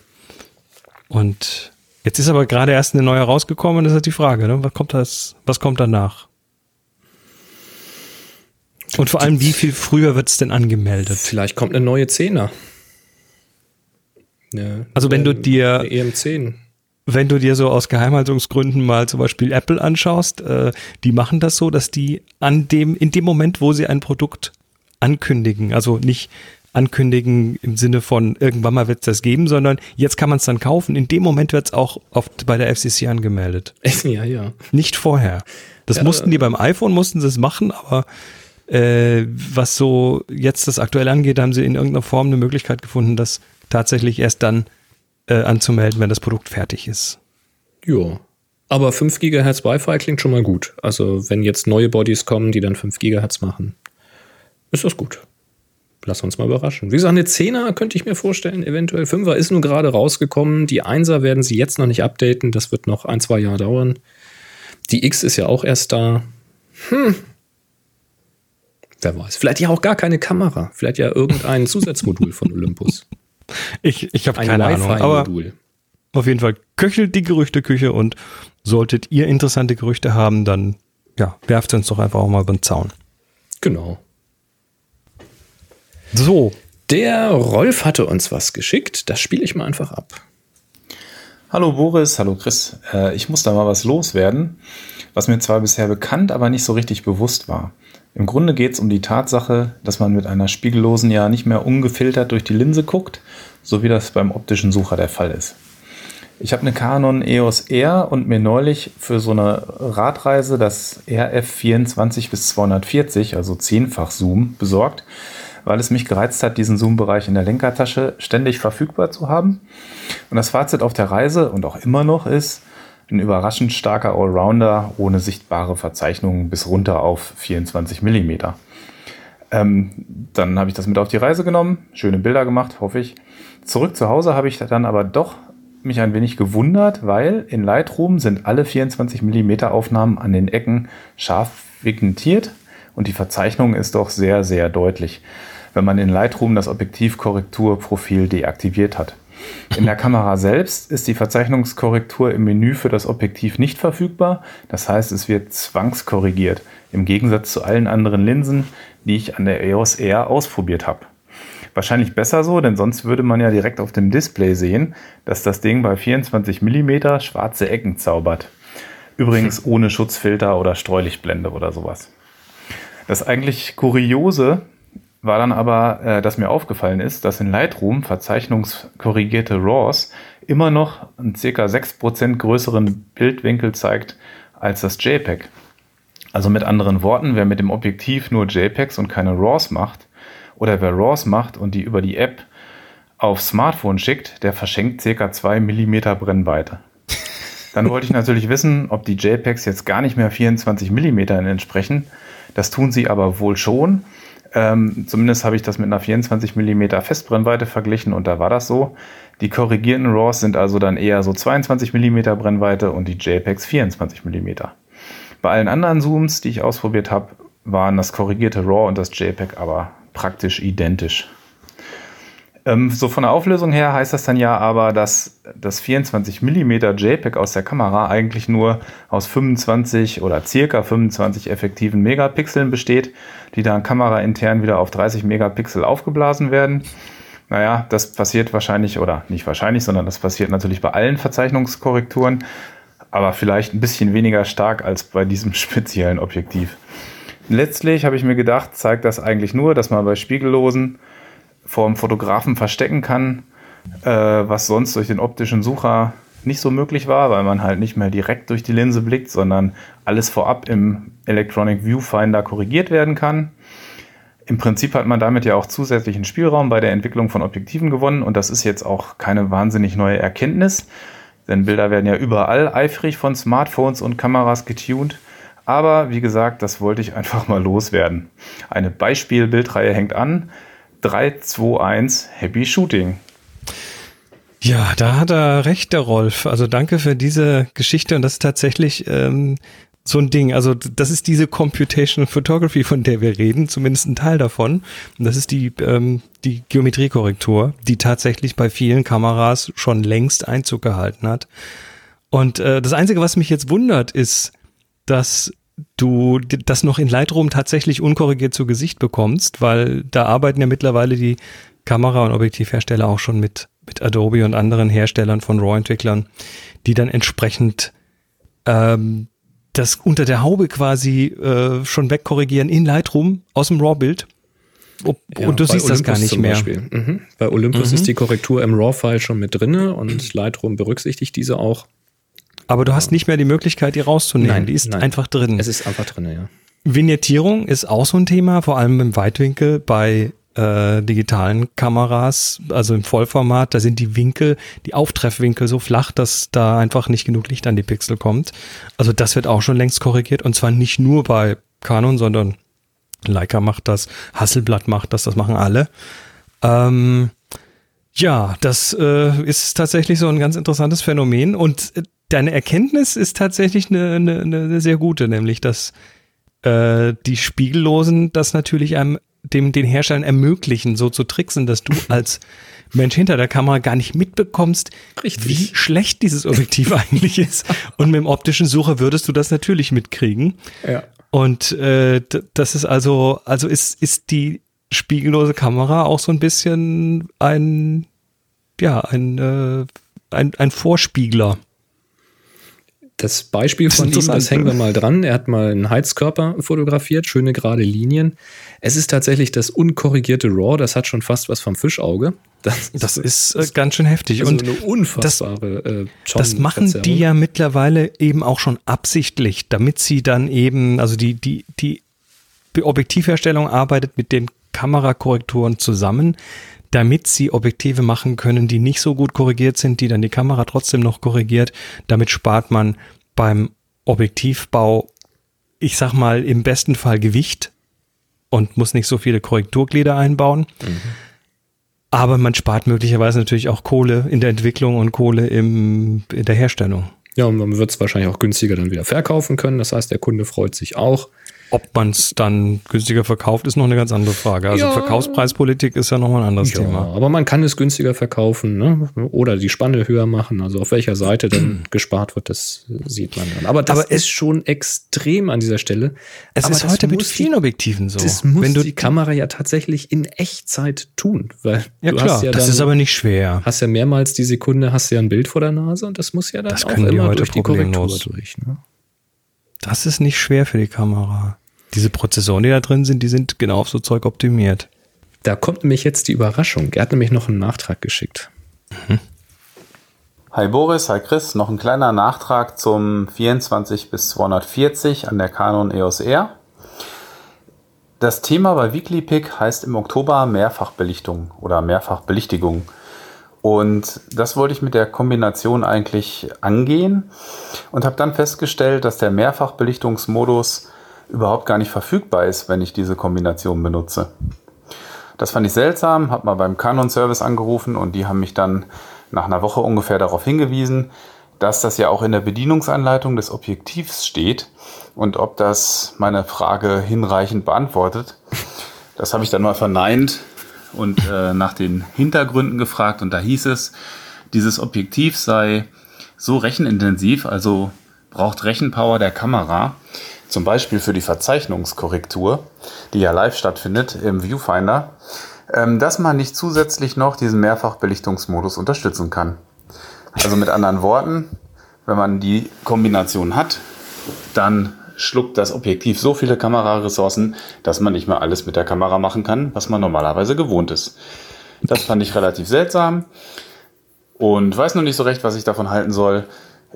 Und jetzt ist aber gerade erst eine neue rausgekommen und das ist die Frage, ne? was kommt das, was kommt danach? Und vor allem, wie viel früher wird es denn angemeldet? Vielleicht kommt eine neue Zehner. Eine, Also wenn du dir- eine EM10. wenn du dir so aus Geheimhaltungsgründen mal zum Beispiel Apple anschaust, äh, die machen das so, dass die an dem, in dem Moment, wo sie ein Produkt ankündigen, also nicht ankündigen im Sinne von irgendwann mal wird es das geben, sondern jetzt kann man es dann kaufen. In dem Moment wird es auch oft bei der FCC angemeldet. Ja, ja. Nicht vorher. Das Ja, mussten die beim iPhone, mussten sie es machen, aber äh, was so jetzt das aktuell angeht, haben sie in irgendeiner Form eine Möglichkeit gefunden, das tatsächlich erst dann äh, anzumelden, wenn das Produkt fertig ist. Ja. Aber 5 GHz Wi-Fi klingt schon mal gut. Also, wenn jetzt neue Bodies kommen, die dann 5 GHz machen, ist das gut. Lass uns mal überraschen. Wie gesagt, eine 10er könnte ich mir vorstellen, eventuell. 5er ist nun gerade rausgekommen. Die 1er werden sie jetzt noch nicht updaten. Das wird noch ein, zwei Jahre dauern. Die X ist ja auch erst da. Hm. Wer weiß. Vielleicht ja auch gar keine Kamera. Vielleicht ja irgendein Zusatzmodul von Olympus. Ich, ich habe Ein keine Ahnung, aber auf jeden Fall köchelt die Gerüchteküche und solltet ihr interessante Gerüchte haben, dann ja, werft uns doch einfach auch mal über den Zaun. Genau. So. Der Rolf hatte uns was geschickt. Das spiele ich mal einfach ab. Hallo Boris, hallo Chris. Äh, ich muss da mal was loswerden, was mir zwar bisher bekannt, aber nicht so richtig bewusst war. Im Grunde geht es um die Tatsache, dass man mit einer spiegellosen ja nicht mehr ungefiltert durch die Linse guckt, so wie das beim optischen Sucher der Fall ist. Ich habe eine Canon EOS R und mir neulich für so eine Radreise das RF 24 bis 240, also zehnfach Zoom, besorgt, weil es mich gereizt hat, diesen Zoom-Bereich in der Lenkertasche ständig verfügbar zu haben. Und das Fazit auf der Reise und auch immer noch ist, ein überraschend starker Allrounder ohne sichtbare Verzeichnungen bis runter auf 24 mm. Ähm, dann habe ich das mit auf die Reise genommen, schöne Bilder gemacht, hoffe ich. Zurück zu Hause habe ich dann aber doch mich ein wenig gewundert, weil in Lightroom sind alle 24 mm Aufnahmen an den Ecken scharf vigentiert und die Verzeichnung ist doch sehr, sehr deutlich, wenn man in Lightroom das Objektivkorrekturprofil deaktiviert hat. In der Kamera selbst ist die Verzeichnungskorrektur im Menü für das Objektiv nicht verfügbar. Das heißt, es wird zwangskorrigiert, im Gegensatz zu allen anderen Linsen, die ich an der EOS R ausprobiert habe. Wahrscheinlich besser so, denn sonst würde man ja direkt auf dem Display sehen, dass das Ding bei 24 mm schwarze Ecken zaubert. Übrigens ohne Schutzfilter oder Streulichtblende oder sowas. Das eigentlich Kuriose war dann aber, äh, dass mir aufgefallen ist, dass in Lightroom verzeichnungskorrigierte RAWs immer noch einen ca. 6% größeren Bildwinkel zeigt als das JPEG. Also mit anderen Worten, wer mit dem Objektiv nur JPEGs und keine RAWs macht, oder wer RAWs macht und die über die App auf Smartphone schickt, der verschenkt ca. 2 mm Brennweite. Dann wollte ich natürlich wissen, ob die JPEGs jetzt gar nicht mehr 24 mm entsprechen. Das tun sie aber wohl schon ähm, zumindest habe ich das mit einer 24 mm Festbrennweite verglichen und da war das so. Die korrigierten RAWs sind also dann eher so 22 mm Brennweite und die JPEGs 24 mm. Bei allen anderen Zooms, die ich ausprobiert habe, waren das korrigierte RAW und das JPEG aber praktisch identisch. Ähm, so von der Auflösung her heißt das dann ja aber, dass das 24 mm JPEG aus der Kamera eigentlich nur aus 25 oder circa 25 effektiven Megapixeln besteht, die dann kameraintern wieder auf 30 Megapixel aufgeblasen werden. Naja, das passiert wahrscheinlich, oder nicht wahrscheinlich, sondern das passiert natürlich bei allen Verzeichnungskorrekturen, aber vielleicht ein bisschen weniger stark als bei diesem speziellen Objektiv. Letztlich habe ich mir gedacht, zeigt das eigentlich nur, dass man bei spiegellosen vom Fotografen verstecken kann, äh, was sonst durch den optischen Sucher nicht so möglich war, weil man halt nicht mehr direkt durch die Linse blickt, sondern alles vorab im Electronic Viewfinder korrigiert werden kann. Im Prinzip hat man damit ja auch zusätzlichen Spielraum bei der Entwicklung von Objektiven gewonnen und das ist jetzt auch keine wahnsinnig neue Erkenntnis, denn Bilder werden ja überall eifrig von Smartphones und Kameras getuned. Aber wie gesagt, das wollte ich einfach mal loswerden. Eine Beispielbildreihe hängt an. 3, 2, 1, Happy Shooting. Ja, da hat er recht, der Rolf. Also danke für diese Geschichte und das ist tatsächlich ähm, so ein Ding. Also das ist diese Computational Photography, von der wir reden, zumindest ein Teil davon. Und das ist die, ähm, die Geometriekorrektur, die tatsächlich bei vielen Kameras schon längst Einzug gehalten hat. Und äh, das Einzige, was mich jetzt wundert, ist, dass du das noch in Lightroom tatsächlich unkorrigiert zu Gesicht bekommst, weil da arbeiten ja mittlerweile die Kamera- und Objektivhersteller auch schon mit, mit Adobe und anderen Herstellern von RAW-Entwicklern, die dann entsprechend ähm, das unter der Haube quasi äh, schon wegkorrigieren in Lightroom aus dem RAW-Bild. Ja, und du siehst Olympus das gar nicht mehr. Mhm. Bei Olympus mhm. ist die Korrektur im RAW-File schon mit drinne und Lightroom berücksichtigt diese auch. Aber du hast nicht mehr die Möglichkeit, die rauszunehmen. Nein, die ist nein. einfach drin. Es ist einfach drin, ja. Vignettierung ist auch so ein Thema, vor allem im Weitwinkel bei äh, digitalen Kameras, also im Vollformat, da sind die Winkel, die Auftreffwinkel so flach, dass da einfach nicht genug Licht an die Pixel kommt. Also das wird auch schon längst korrigiert und zwar nicht nur bei Canon, sondern Leica macht das, Hasselblatt macht das, das machen alle. Ähm, ja, das äh, ist tatsächlich so ein ganz interessantes Phänomen und äh, deine Erkenntnis ist tatsächlich eine, eine, eine sehr gute, nämlich dass äh, die Spiegellosen das natürlich einem dem den Herstellern ermöglichen, so zu tricksen, dass du als Mensch hinter der Kamera gar nicht mitbekommst, Richtig. wie schlecht dieses Objektiv eigentlich ist. Und mit dem optischen Sucher würdest du das natürlich mitkriegen. Ja. Und äh, das ist also, also ist, ist die spiegellose Kamera auch so ein bisschen ein, ja, ein, äh, ein, ein Vorspiegler. Das Beispiel Das ist von ihm, das hängen wir mal dran. Er hat mal einen Heizkörper fotografiert, schöne gerade Linien. Es ist tatsächlich das unkorrigierte RAW, das hat schon fast was vom Fischauge. Das, Das ist äh, ganz schön heftig. also Und eine unfassbare äh, Das machen die ja mittlerweile eben auch schon absichtlich, damit sie dann eben, also die, die, die Objektivherstellung arbeitet mit den Kamerakorrekturen zusammen, damit sie Objektive machen können, die nicht so gut korrigiert sind, die dann die Kamera trotzdem noch korrigiert. Damit spart man beim Objektivbau, ich sag mal, im besten Fall Gewicht und muss nicht so viele Korrekturglieder einbauen. Aber man spart möglicherweise natürlich auch Kohle in der Entwicklung und Kohle im, in der Herstellung. Ja, und man wird es wahrscheinlich auch günstiger dann wieder verkaufen können. Das heißt, der Kunde freut sich auch. Ob man es dann günstiger verkauft, ist noch eine ganz andere Frage. Also Ja. Verkaufspreispolitik ist ja nochmal ein anderes Ja, Thema. aber man kann es günstiger verkaufen ne? oder die Spanne höher machen. Also auf welcher Seite dann gespart wird, das sieht man dann. Aber das Aber es- ist schon extrem an dieser Stelle. Es Aber ist heute mit vielen die, Objektiven so. Das muss Wenn du, die Kamera ja tatsächlich in Echtzeit tun. Weil ja du klar, hast ja das dann, ist aber nicht schwer. hast ja mehrmals die Sekunde, hast ja ein Bild vor der Nase und das muss ja dann Das auch die immer heute durch die Korrektur durch. Ne? Das ist nicht schwer für die Kamera. Diese Prozessoren, die da drin sind, die sind genau auf so Zeug optimiert. Da kommt nämlich jetzt die Überraschung. Er hat nämlich noch einen Nachtrag geschickt. Hi Boris, hi Chris. Noch ein kleiner Nachtrag zum 24 bis 240 an der Canon EOS R. Das Thema bei WeeklyPic heißt im Oktober Mehrfachbelichtung oder Mehrfachbelichtigung. Und das wollte ich mit der Kombination eigentlich angehen und habe dann festgestellt, dass der Mehrfachbelichtungsmodus überhaupt gar nicht verfügbar ist, wenn ich diese Kombination benutze. Das fand ich seltsam, habe mal beim Canon Service angerufen und die haben mich dann nach einer Woche ungefähr darauf hingewiesen, dass das ja auch in der Bedienungsanleitung des Objektivs steht und ob das meine Frage hinreichend beantwortet. Das habe ich dann mal verneint und äh, nach den Hintergründen gefragt und da hieß es, dieses Objektiv sei so rechenintensiv, also braucht Rechenpower der Kamera, zum Beispiel für die Verzeichnungskorrektur, die ja live stattfindet im Viewfinder, ähm, dass man nicht zusätzlich noch diesen Mehrfachbelichtungsmodus unterstützen kann. Also mit anderen Worten, wenn man die Kombination hat, dann schluckt das Objektiv so viele Kameraressourcen, dass man nicht mehr alles mit der Kamera machen kann, was man normalerweise gewohnt ist. Das fand ich relativ seltsam und weiß noch nicht so recht, was ich davon halten soll.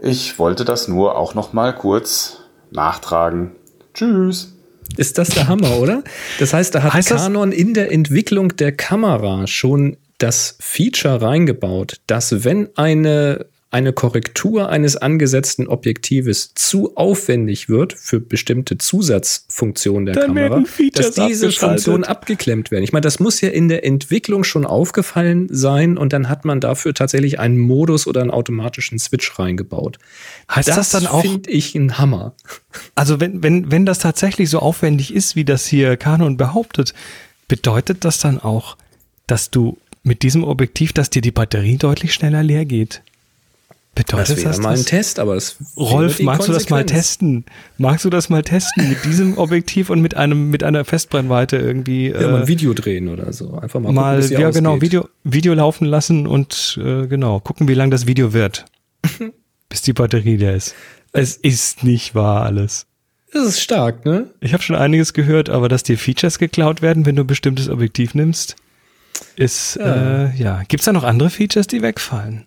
Ich wollte das nur auch noch mal kurz nachtragen. Tschüss. Ist das der Hammer, oder? Das heißt, da hat Heißt Canon in der Entwicklung der Kamera schon das Feature reingebaut, dass wenn eine, eine Korrektur eines angesetzten Objektives zu aufwendig wird für bestimmte Zusatzfunktionen der Dann Kamera, dass diese. Funktionen abgeklemmt werden. Ich meine, das muss ja in der Entwicklung schon aufgefallen sein und dann hat man dafür tatsächlich einen Modus oder einen automatischen Switch reingebaut. Heißt das, dann auch, finde ich ein Hammer. also wenn, wenn, wenn das tatsächlich so aufwendig ist, wie das hier Canon behauptet, bedeutet das dann auch, dass du mit diesem Objektiv, dass dir die Batterie deutlich schneller leer geht? Bedeutet Das das, mal ein das? Test, aber es wäre Rolf, magst du das mal testen? Magst du das mal testen mit diesem Objektiv und mit einem mit einer Festbrennweite irgendwie Ja, mal äh, ein Video drehen oder so. Einfach mal, mal, gucken, ja hier genau, ausgeht. Video, Video laufen lassen und äh, genau, gucken, wie lang das Video wird. bis die Batterie leer ist. Es ist nicht wahr alles. Das ist stark, ne? Ich habe schon einiges gehört, aber dass dir Features geklaut werden, wenn du ein bestimmtes Objektiv nimmst, ist, ja. Äh, ja. Gibt es da noch andere Features, die wegfallen?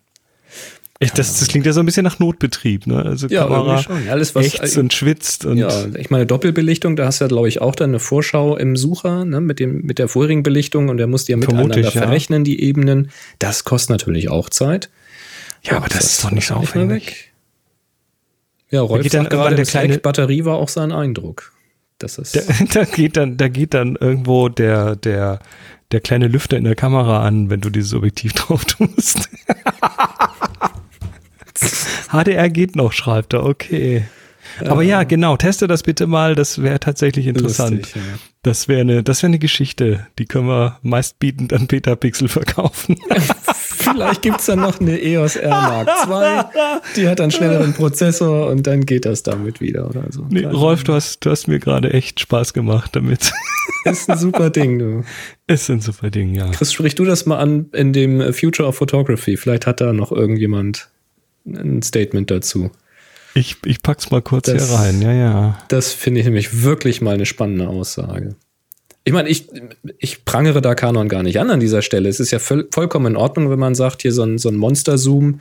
Das, das klingt ja so ein bisschen nach Notbetrieb, ne? Also Ja, Kamera schon. Alles, was- ächzt und schwitzt und Ja, ich meine, Doppelbelichtung, da hast du ja, glaube ich, auch dann eine Vorschau im Sucher, ne, mit dem, mit der vorherigen Belichtung und der muss die ja miteinander ich, ja. verrechnen, die Ebenen. Das kostet natürlich auch Zeit. ja, aber das ist doch nicht so aufwendig. Ja, Rolf geht dann gerade, der kleine- Batterie war auch sein Eindruck. Das ist, Da, da geht dann, da geht dann irgendwo der, der, der kleine Lüfter in der Kamera an, wenn du dieses Objektiv drauf tust. HDR geht noch, schreibt er, okay. Aber ja, genau, teste das bitte mal, das wäre tatsächlich interessant. Lustig, ja. Das wäre eine, das wäre eine Geschichte, die können wir meistbietend an Petapixel verkaufen. Vielleicht gibt es dann noch eine EOS R Mark II. Die hat einen schnelleren Prozessor und dann geht das damit wieder oder so. Nee, Rolf, du hast, du hast mir gerade echt Spaß gemacht damit. Ist ein super Ding, du. Ist ein super Ding, ja. Chris, sprich du das mal an in dem Future of Photography. Vielleicht hat da noch irgendjemand ein Statement dazu. Ich, ich pack's mal kurz Das- hier rein, ja, ja. Das finde ich nämlich wirklich mal eine spannende Aussage. Ich meine, ich, ich prangere da Canon gar nicht an an dieser Stelle. Es ist ja voll, vollkommen in Ordnung, wenn man sagt, hier so ein, so ein Monster-Zoom,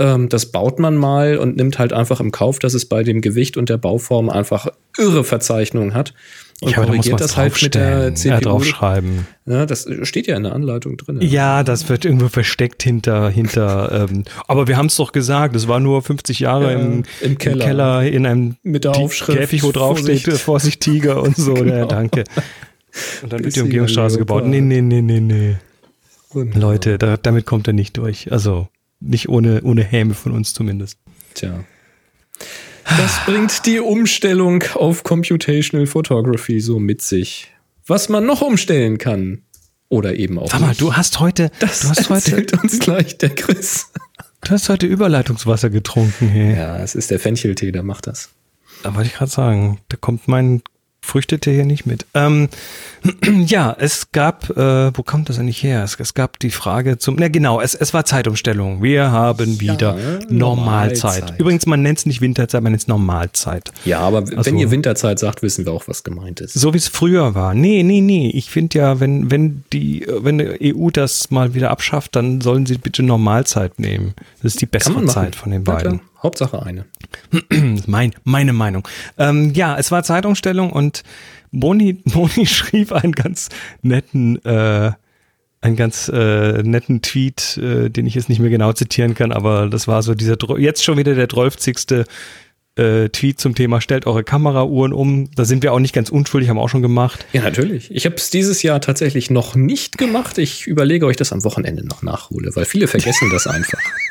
ähm, das baut man mal und nimmt halt einfach im Kauf, dass es bei dem Gewicht und der Bauform einfach irre Verzeichnungen hat. Und Ja, aber korrigiert das halt mit der draufstellen, ja, CPU. draufschreiben. Ja, das steht ja in der Anleitung drin. Ja, das wird irgendwo versteckt hinter, hinter, ähm, aber wir haben es doch gesagt, es war nur 50 Jahre Ja, im, im Keller. in einem Mit der Aufschrift, Käfig, wo drauf steht, Vorsicht. Vorsicht Tiger und so, Genau. ja, danke. Und dann wird die Umgehungsstraße gebaut. Nee, nee, nee, nee, nee. Wunderbar. Leute, da, damit kommt er nicht durch. Also nicht ohne, ohne Häme von uns zumindest. Tja. Das bringt die Umstellung auf Computational Photography so mit sich. Was man noch umstellen kann. Oder eben auch Sag mal, du hast heute, das du hast heute, erzählt uns gleich der Chris. du hast heute Überleitungswasser getrunken, hey. Ja, es ist der Fencheltee, der macht das. Da wollte ich gerade sagen, da kommt mein Früchtetee hier nicht mit. Ähm, ja, es gab, äh, wo kommt das eigentlich her? Es, es gab die Frage zum, na genau, es, es war Zeitumstellung. Wir haben wieder Ja, Normalzeit. Normalzeit. Übrigens, man nennt es nicht Winterzeit, man nennt es Normalzeit. Ja, aber Ach so. wenn ihr Winterzeit sagt, wissen wir auch, was gemeint ist. So wie es früher war. Nee, nee, nee. Ich finde ja, wenn, wenn die, wenn die EU das mal wieder abschafft, dann sollen sie bitte Normalzeit nehmen. Das ist die bessere Zeit von den beiden. klar, Hauptsache eine. mein, meine Meinung. Ähm, ja, es war Zeitumstellung und Boni, Boni schrieb einen ganz netten, äh, einen ganz äh, netten Tweet, äh, den ich jetzt nicht mehr genau zitieren kann, aber das war so dieser, jetzt schon wieder der 12. Äh, Tweet zum Thema, stellt eure Kamerauhren um. Da sind wir auch nicht ganz unschuldig, haben auch schon gemacht. Ja, natürlich. Ich habe es dieses Jahr tatsächlich noch nicht gemacht. Ich überlege, ich das am Wochenende noch nachhole, weil viele vergessen das einfach.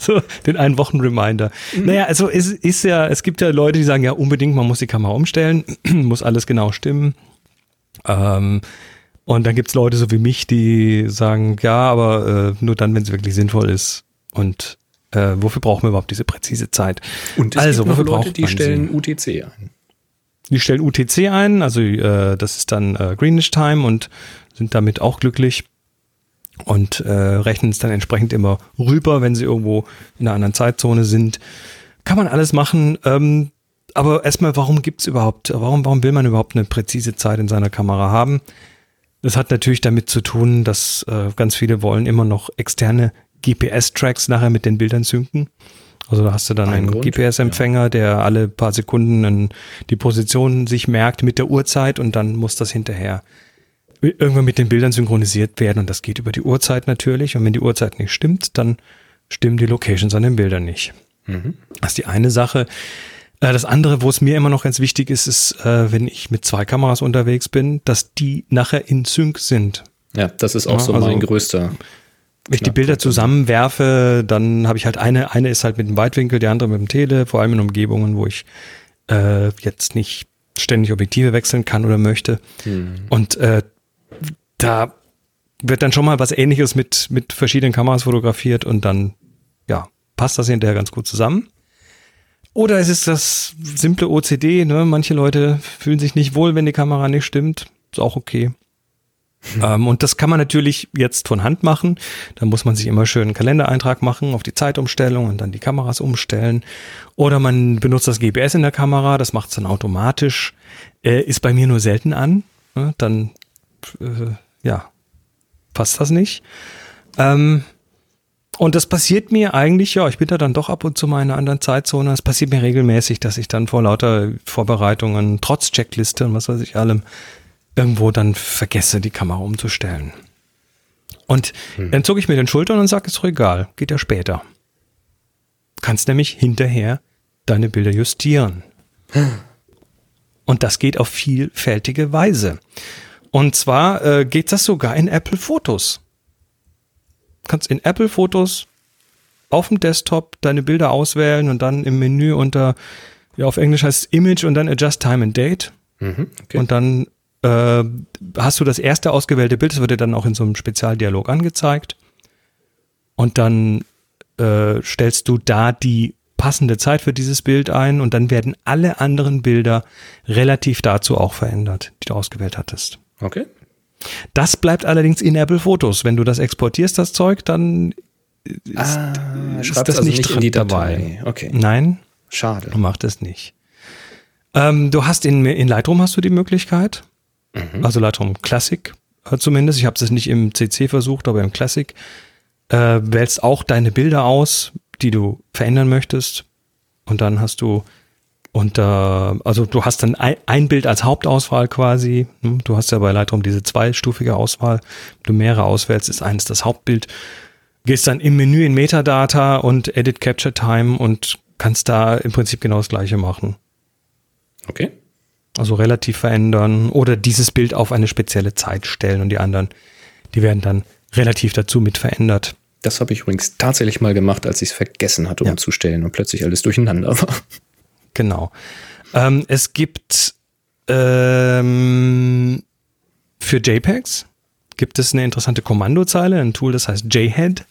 so den einen Wochen Reminder. Naja, also es ist ja, es gibt ja Leute, die sagen ja unbedingt, man muss die Kamera umstellen, muss alles genau stimmen. Ähm, und dann gibt's Leute so wie mich, die sagen, ja, aber äh, nur dann, wenn es wirklich sinnvoll ist. Und äh, wofür brauchen wir überhaupt diese präzise Zeit? Und es also, gibt noch wofür Leute, die stellen sie? UTC ein. Die stellen UTC ein, also äh, das ist dann äh, Greenish Time und sind damit auch glücklich und äh, rechnen es dann entsprechend immer rüber, wenn sie irgendwo in einer anderen Zeitzone sind. Kann man alles machen. Ähm, aber erstmal, warum gibt's überhaupt, warum, warum will man überhaupt eine präzise Zeit in seiner Kamera haben? Das hat natürlich damit zu tun, dass äh, ganz viele wollen immer noch externe GPS-Tracks nachher mit den Bildern synken. Also da hast du dann Ein einen GPS-Empfänger, der alle paar Sekunden die Position sich merkt mit der Uhrzeit und dann muss das hinterher irgendwann mit den Bildern synchronisiert werden und das geht über die Uhrzeit natürlich und wenn die Uhrzeit nicht stimmt, dann stimmen die Locations an den Bildern nicht. Das ist die eine Sache. Äh, Das andere, wo es mir immer noch ganz wichtig ist, ist, äh, wenn ich mit zwei Kameras unterwegs bin, dass die nachher in Sync sind. Ja, das ist auch Ja, so also- mein größter. Wenn ich die Bilder zusammenwerfe, dann habe ich halt eine, eine ist halt mit dem Weitwinkel, die andere mit dem Tele, vor allem in Umgebungen, wo ich äh, jetzt nicht ständig Objektive wechseln kann oder möchte. Und äh, da wird dann schon mal was ähnliches mit, mit verschiedenen Kameras fotografiert und dann, ja, passt das hinterher ganz gut zusammen. Oder es ist das simple OCD, ne? Manche Leute fühlen sich nicht wohl, wenn die Kamera nicht stimmt. Ist auch okay. Ähm, und das kann man natürlich jetzt von Hand machen. Da muss man sich immer schön einen Kalendereintrag machen auf die Zeitumstellung und dann die Kameras umstellen. Oder man benutzt das GPS in der Kamera, das macht es dann automatisch. Äh, ist bei mir nur selten an. Ne? Dann, äh, ja, passt das nicht. Ähm, und das passiert mir eigentlich, ja, ich bin da dann doch ab und zu mal in einer anderen Zeitzone. Es passiert mir regelmäßig, dass ich dann vor lauter Vorbereitungen, trotz Checkliste und was weiß ich allem, irgendwo dann vergesse, die Kamera umzustellen. Und dann zucke ich mir den Schultern und sage, ist doch egal, geht ja später. Kannst nämlich hinterher deine Bilder justieren. Und das geht auf vielfältige Weise. Und zwar äh, geht das sogar in Apple Fotos. Kannst in Apple Fotos auf dem Desktop deine Bilder auswählen und dann im Menü unter, ja, auf Englisch heißt es Image und dann Adjust Time and Date. Okay. Und dann äh, hast du das erste ausgewählte Bild, das wird dir dann auch in so einem Spezialdialog angezeigt. und dann äh, stellst du da die passende Zeit für dieses Bild ein und dann werden alle anderen Bilder relativ dazu auch verändert, die du ausgewählt hattest. Okay. Das bleibt allerdings in Apple Fotos. Wenn du das exportierst, das Zeug, dann ist, Ah, ist das also nicht, drin Datei. Okay. Nein, Schade. macht es nicht. Ähm, du hast in, in Lightroom hast du die Möglichkeit, also Lightroom Classic äh, zumindest. Ich habe es nicht im CC versucht, aber im Classic äh, wählst auch deine Bilder aus, die du verändern möchtest. Und dann hast du unter, also du hast dann ein, ein Bild als Hauptauswahl quasi. Hm, Du hast ja bei Lightroom diese zweistufige Auswahl. Wenn du mehrere auswählst, ist eines das Hauptbild. Gehst dann im Menü in Metadata und Edit Capture Time und kannst da im Prinzip genau das gleiche machen. Okay. Also relativ verändern oder dieses Bild auf eine spezielle Zeit stellen und die anderen, die werden dann relativ dazu mit verändert. Das habe ich übrigens tatsächlich mal gemacht, als ich es vergessen hatte Ja. umzustellen und plötzlich alles durcheinander war. Genau. Ähm, es gibt ähm, für JPEGs gibt es eine interessante Kommandozeile, ein Tool, das heißt JHEAD,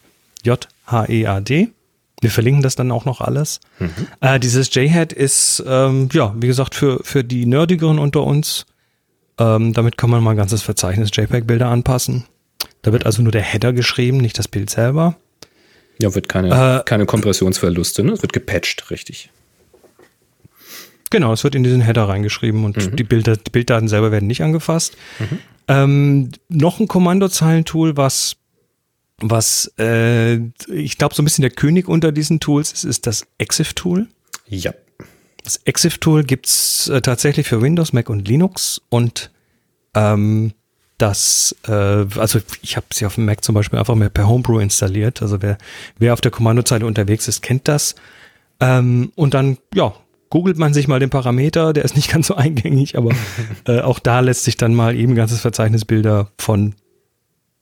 J-H-E-A-D. Wir verlinken das dann auch noch alles. Äh, dieses JHEAD ist, ähm, ja, wie gesagt, für, für die Nerdigeren unter uns. Ähm, damit kann man mal ein ganzes Verzeichnis JPEG-Bilder anpassen. Da wird also nur der Header geschrieben, nicht das Bild selber. Ja, wird keine, Äh, keine Kompressionsverluste, ne? Es wird gepatcht, richtig. Genau, es wird in diesen Header reingeschrieben und die, Bilder, die Bilddaten selber werden nicht angefasst. Ähm, noch ein Kommandozeilentool, was, was äh, ich glaube, so ein bisschen der König unter diesen Tools ist, ist das EXIF-Tool. Ja. Das EXIF-Tool gibt's äh, tatsächlich für Windows, Mac und Linux und ähm, das, äh, also ich habe sie auf dem Mac zum Beispiel einfach mehr per Homebrew installiert. Also wer, wer auf der Kommandozeile unterwegs ist, kennt das. Ähm, und dann, ja, googelt man sich mal den Parameter, der ist nicht ganz so eingängig, aber äh, auch da lässt sich dann mal eben ein ganzes Verzeichnis Bilder von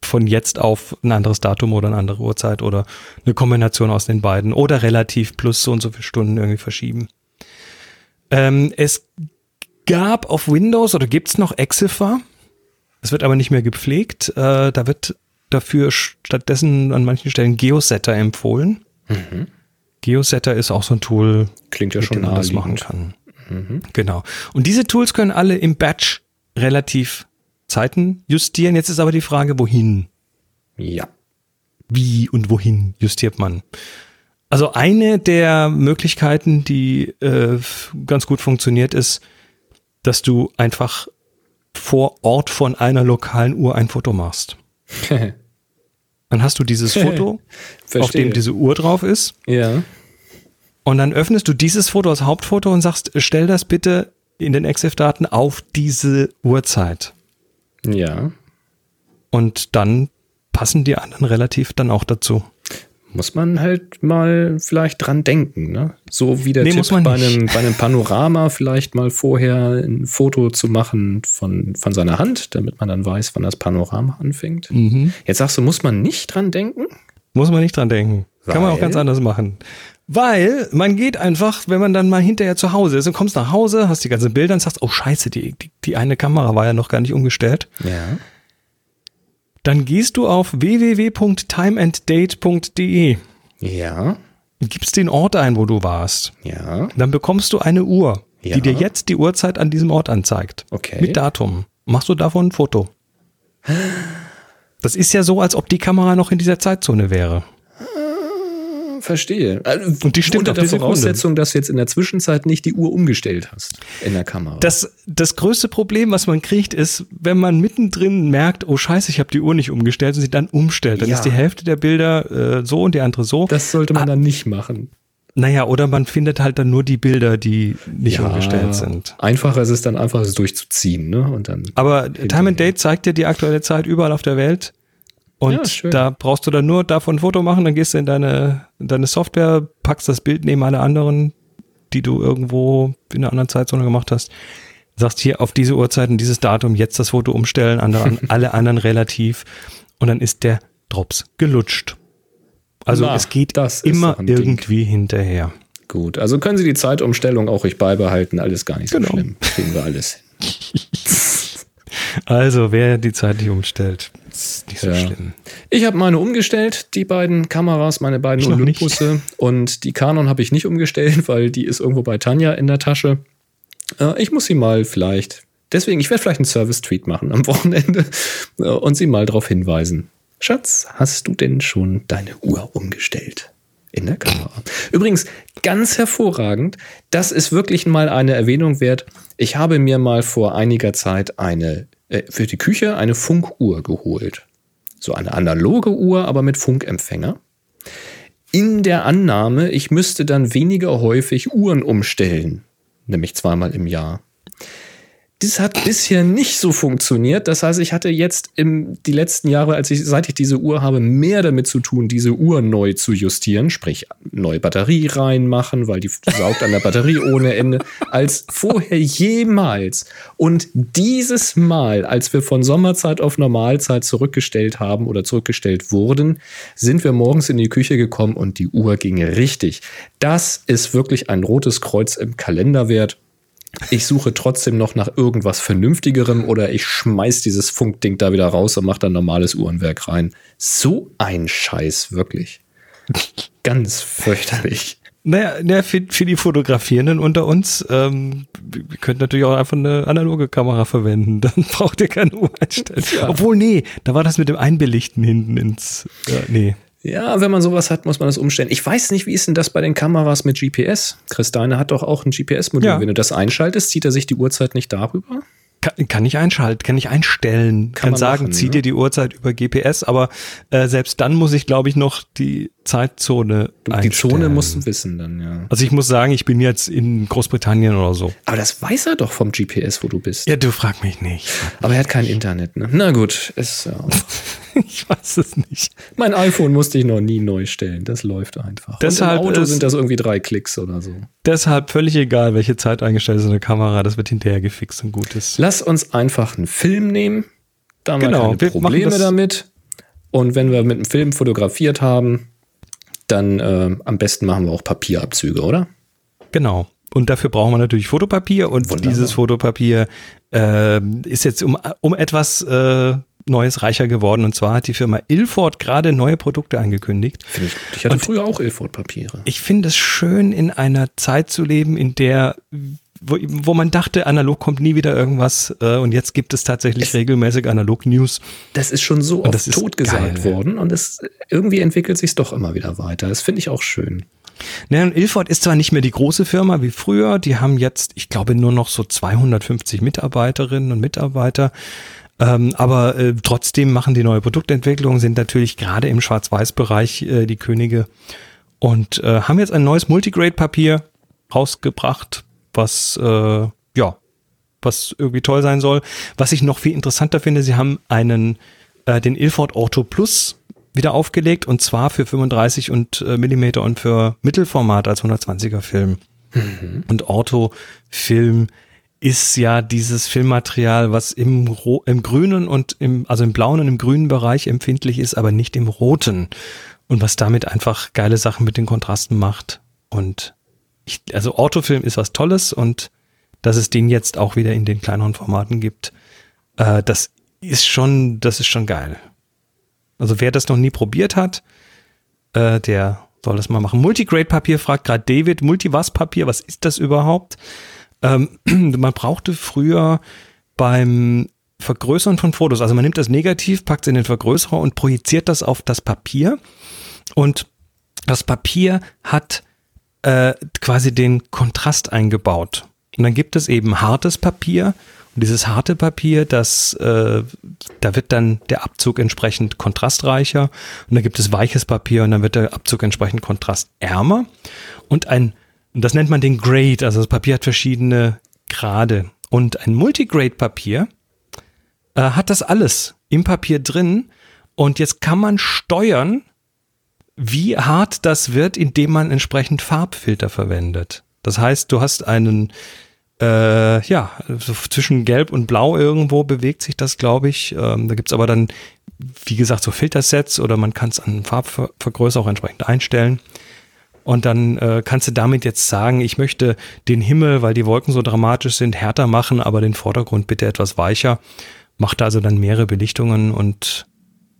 von jetzt auf ein anderes Datum oder eine andere Uhrzeit oder eine Kombination aus den beiden oder relativ plus so und so viele Stunden irgendwie verschieben. Ähm, es gab auf Windows oder gibt's noch Exifer. Es wird aber nicht mehr gepflegt. Äh, da wird dafür stattdessen an manchen Stellen Geosetter empfohlen. Geosetter ist auch so ein Tool, Klingt ja schon dem man das machen kann. Genau. Und diese Tools können alle im Batch relativ Zeiten justieren. Jetzt ist aber die Frage, wohin? Ja. Wie und wohin justiert man? Also eine der Möglichkeiten, die äh, ganz gut funktioniert, ist, dass du einfach vor Ort von einer lokalen Uhr ein Foto machst. Dann hast du dieses Foto, auf dem diese Uhr drauf ist. Ja. Und dann öffnest du dieses Foto als Hauptfoto und sagst, stell das bitte in den EXIF-Daten auf diese Uhrzeit. Ja. Und dann passen die anderen relativ dann auch dazu. Muss man halt mal vielleicht dran denken, ne? So wie der Nee, Tipp muss man bei, einem, bei einem Panorama vielleicht mal vorher ein Foto zu machen von, von seiner Hand, damit man dann weiß, wann das Panorama anfängt. Mhm. Jetzt sagst du, muss man nicht dran denken? Muss man nicht dran denken. Kann man auch Weil? ganz anders machen. Weil man geht einfach, wenn man dann mal hinterher zu Hause ist und kommst nach Hause, hast die ganzen Bilder und sagst, oh scheiße, die, die, die eine Kamera war ja noch gar nicht umgestellt. Ja. Dann gehst du auf www.timeanddate.de, Ja. gibst den Ort ein, wo du warst. Ja. Dann bekommst du eine Uhr, Ja. die dir jetzt die Uhrzeit an diesem Ort anzeigt. Okay. Mit Datum. Machst du davon ein Foto. Das ist ja so, als ob die Kamera noch in dieser Zeitzone wäre. Verstehe. Also, Und die stimmt unter der. Voraussetzung, dass du jetzt in der Zwischenzeit nicht die Uhr umgestellt hast in der Kamera. Das, das größte Problem, was man kriegt, ist, wenn man mittendrin merkt, oh scheiße, ich habe die Uhr nicht umgestellt und sie dann umstellt. Dann Ja. ist die Hälfte der Bilder äh, so und die andere so. das sollte man dann nicht machen. naja, oder man findet halt dann nur die Bilder, die nicht umgestellt sind. Einfacher ist es dann einfach, es durchzuziehen, ne? Und dann. Aber Time and Date zeigt dir die aktuelle Zeit überall auf der Welt. Und Ja, da brauchst du dann nur davon ein Foto machen, dann gehst du in deine, in deine Software, packst das Bild neben alle anderen, die du irgendwo in einer anderen Zeitzone gemacht hast, sagst hier auf diese Uhrzeit und dieses Datum jetzt das Foto umstellen, andere, alle anderen relativ und dann ist der Drops gelutscht. Also Na, es geht immer ein Ding. irgendwie hinterher. Gut, also können Sie die Zeitumstellung auch ruhig beibehalten, alles gar nicht so Genau. schlimm. Kriegen wir alles hin. Also wer die Zeit nicht umstellt. Ist nicht so Ja. schlimm. Ich habe meine umgestellt, die beiden Kameras, meine beiden Ich. Olympusse. Und die Canon habe ich nicht umgestellt, weil die ist irgendwo bei Tanja in der Tasche. Äh, ich muss sie mal vielleicht, deswegen, ich werde vielleicht einen Service-Tweet machen am Wochenende äh, und sie mal darauf hinweisen. Schatz, hast du denn schon deine Uhr umgestellt? In der Kamera. Übrigens, ganz hervorragend, das ist wirklich mal eine Erwähnung wert. Ich habe mir mal vor einiger Zeit eine, äh, für die Küche eine Funkuhr geholt. So eine analoge Uhr, aber mit Funkempfänger. In der Annahme, ich müsste dann weniger häufig Uhren umstellen, nämlich zweimal im Jahr. Das hat bisher nicht so funktioniert. Das heißt, ich hatte jetzt im, die letzten Jahre, als ich, seit ich diese Uhr habe, mehr damit zu tun, diese Uhr neu zu justieren, sprich neue Batterie reinmachen, weil die saugt an der Batterie ohne Ende, als vorher jemals. Und dieses Mal, als wir von Sommerzeit auf Normalzeit zurückgestellt haben oder zurückgestellt wurden, sind wir morgens in die Küche gekommen und die Uhr ging richtig. Das ist wirklich ein rotes Kreuz im Kalender wert. Ich suche trotzdem noch nach irgendwas Vernünftigerem oder ich schmeiß dieses Funkding da wieder raus und mache dann normales Uhrenwerk rein. So ein Scheiß, wirklich. Ganz fürchterlich. Naja, naja für, für die Fotografierenden unter uns, ähm, wir könnten natürlich auch einfach eine analoge Kamera verwenden. Dann braucht ihr keine Uhr einstellen. Ja. Obwohl, nee, da war das mit dem Einbelichten hinten ins. Ja, nee. Ja, wenn man sowas hat, muss man das umstellen. Ich weiß nicht, wie ist denn das bei den Kameras mit GPS? Chris Deine hat doch auch ein GPS-Modul. Ja. Wenn du das einschaltest, zieht er sich die Uhrzeit nicht darüber? Kann, kann ich einschalten, kann ich einstellen, kann, man sagen, machen, zieh ne? dir die Uhrzeit über GPS, aber äh, selbst dann muss ich, glaube ich, noch die Zeitzone Die einstellen. Zone musst du wissen dann, ja. Also ich muss sagen, ich bin jetzt in Großbritannien oder so. Aber das weiß er doch vom GPS, wo du bist. Ja, du frag mich nicht. Aber er hat kein Internet, ne? Na gut, ist ja. Ich weiß es nicht. Mein iPhone musste ich noch nie neu stellen. Das läuft einfach. Deshalb Und im Auto ist- sind das irgendwie drei Klicks oder so. Deshalb völlig egal, welche Zeit eingestellt ist in der Kamera, das wird hinterher gefixt und gut ist. Lass uns einfach einen Film nehmen. Da haben Genau, wir keine Probleme damit. Und wenn wir mit dem Film fotografiert haben, dann äh, am besten machen wir auch Papierabzüge, oder? Genau. Und dafür brauchen wir natürlich Fotopapier und Wunderbar. dieses Fotopapier ähm, ist jetzt um, um etwas äh, Neues reicher geworden. Und zwar hat die Firma Ilford gerade neue Produkte angekündigt. Finde ich gut. Ich hatte früher auch Ilford-Papiere. Ich finde es schön, in einer Zeit zu leben, in der, wo, wo man dachte, analog kommt nie wieder irgendwas äh, und jetzt gibt es tatsächlich Es- regelmäßig Analog-News. Das ist schon so Und oft das ist totgesagt worden und es irgendwie entwickelt sich doch immer wieder weiter. Das finde ich auch schön. Ne, und Ilford ist zwar nicht mehr die große Firma wie früher, die haben jetzt, ich glaube, nur noch so 250 Mitarbeiterinnen und Mitarbeiter. Ähm, aber äh, trotzdem machen die neue Produktentwicklung, sind natürlich gerade im Schwarz-Weiß-Bereich äh, die Könige und äh, haben jetzt ein neues Multigrade-Papier rausgebracht, was äh, ja, was irgendwie toll sein soll. Was ich noch viel interessanter finde, sie haben einen äh, den Ilford Auto Plus wieder aufgelegt und zwar für 35 und äh, Millimeter und für Mittelformat als 120er Film. Und Ortho-Film ist ja dieses Filmmaterial, was im, Ro im grünen und im, also im blauen und im grünen Bereich empfindlich ist, aber nicht im roten. Und was damit einfach geile Sachen mit den Kontrasten macht. Und ich, also Orthofilm ist was Tolles und dass es den jetzt auch wieder in den kleineren Formaten gibt, äh, das ist schon, das ist schon geil. Also wer das noch nie probiert hat, äh, der soll das mal machen. Multigrade-Papier fragt gerade David. Multi-Was-Papier, was ist das überhaupt? Ähm, man brauchte früher beim Vergrößern von Fotos, also man nimmt das Negativ, packt es in den Vergrößerer und projiziert das auf das Papier. Und das Papier hat äh, quasi den Kontrast eingebaut. Und dann gibt es eben hartes Papier. Und dieses harte Papier, das, äh, da wird dann der Abzug entsprechend kontrastreicher. Und dann gibt es weiches Papier und dann wird der Abzug entsprechend kontrastärmer. Und ein, und das nennt man den Grade, also das Papier hat verschiedene Grade. Und ein Multigrade-Papier äh, hat das alles im Papier drin. Und jetzt kann man steuern, wie hart das wird, indem man entsprechend Farbfilter verwendet. Das heißt, du hast einen, äh, ja, so zwischen Gelb und Blau irgendwo bewegt sich das, glaube ich. Ähm, da gibt's aber dann, wie gesagt, so Filtersets oder man kann es an Farbvergrößer auch entsprechend einstellen. Und dann äh, kannst du damit jetzt sagen, ich möchte den Himmel, weil die Wolken so dramatisch sind, härter machen, aber den Vordergrund bitte etwas weicher. Macht da also dann mehrere Belichtungen und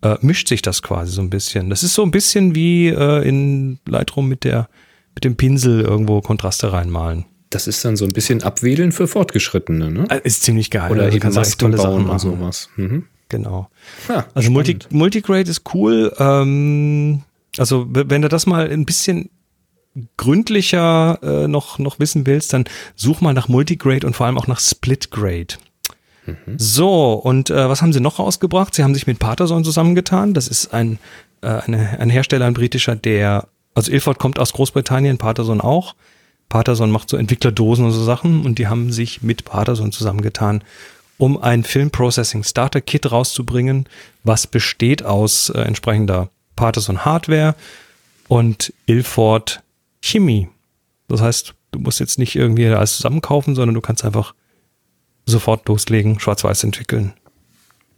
äh, mischt sich das quasi so ein bisschen. Das ist so ein bisschen wie äh, in Lightroom mit der mit dem Pinsel irgendwo Kontraste reinmalen. Das ist dann so ein bisschen Abwählen für Fortgeschrittene, ne? Äh, Ist ziemlich geil. Oder Also eben Masken bauen und sowas. Mhm. Genau. Ha, Also Multi. Multigrade ist cool. Ähm, also wenn du das mal ein bisschen gründlicher äh, noch, noch wissen willst, dann such mal nach Multigrade und vor allem auch nach Splitgrade. So, und äh, was haben sie noch rausgebracht? Sie haben sich mit Patterson zusammengetan. Das ist ein, äh, eine, ein Hersteller, ein britischer, der, also Ilford kommt aus Großbritannien, Patterson auch. Patterson macht so Entwicklerdosen und so Sachen und die haben sich mit Patterson zusammengetan, um ein Film Processing Starter Kit rauszubringen, was besteht aus äh, entsprechender Patterson Hardware und Ilford Chemie. Das heißt, du musst jetzt nicht irgendwie alles zusammenkaufen, sondern du kannst einfach sofort loslegen, schwarz-weiß entwickeln.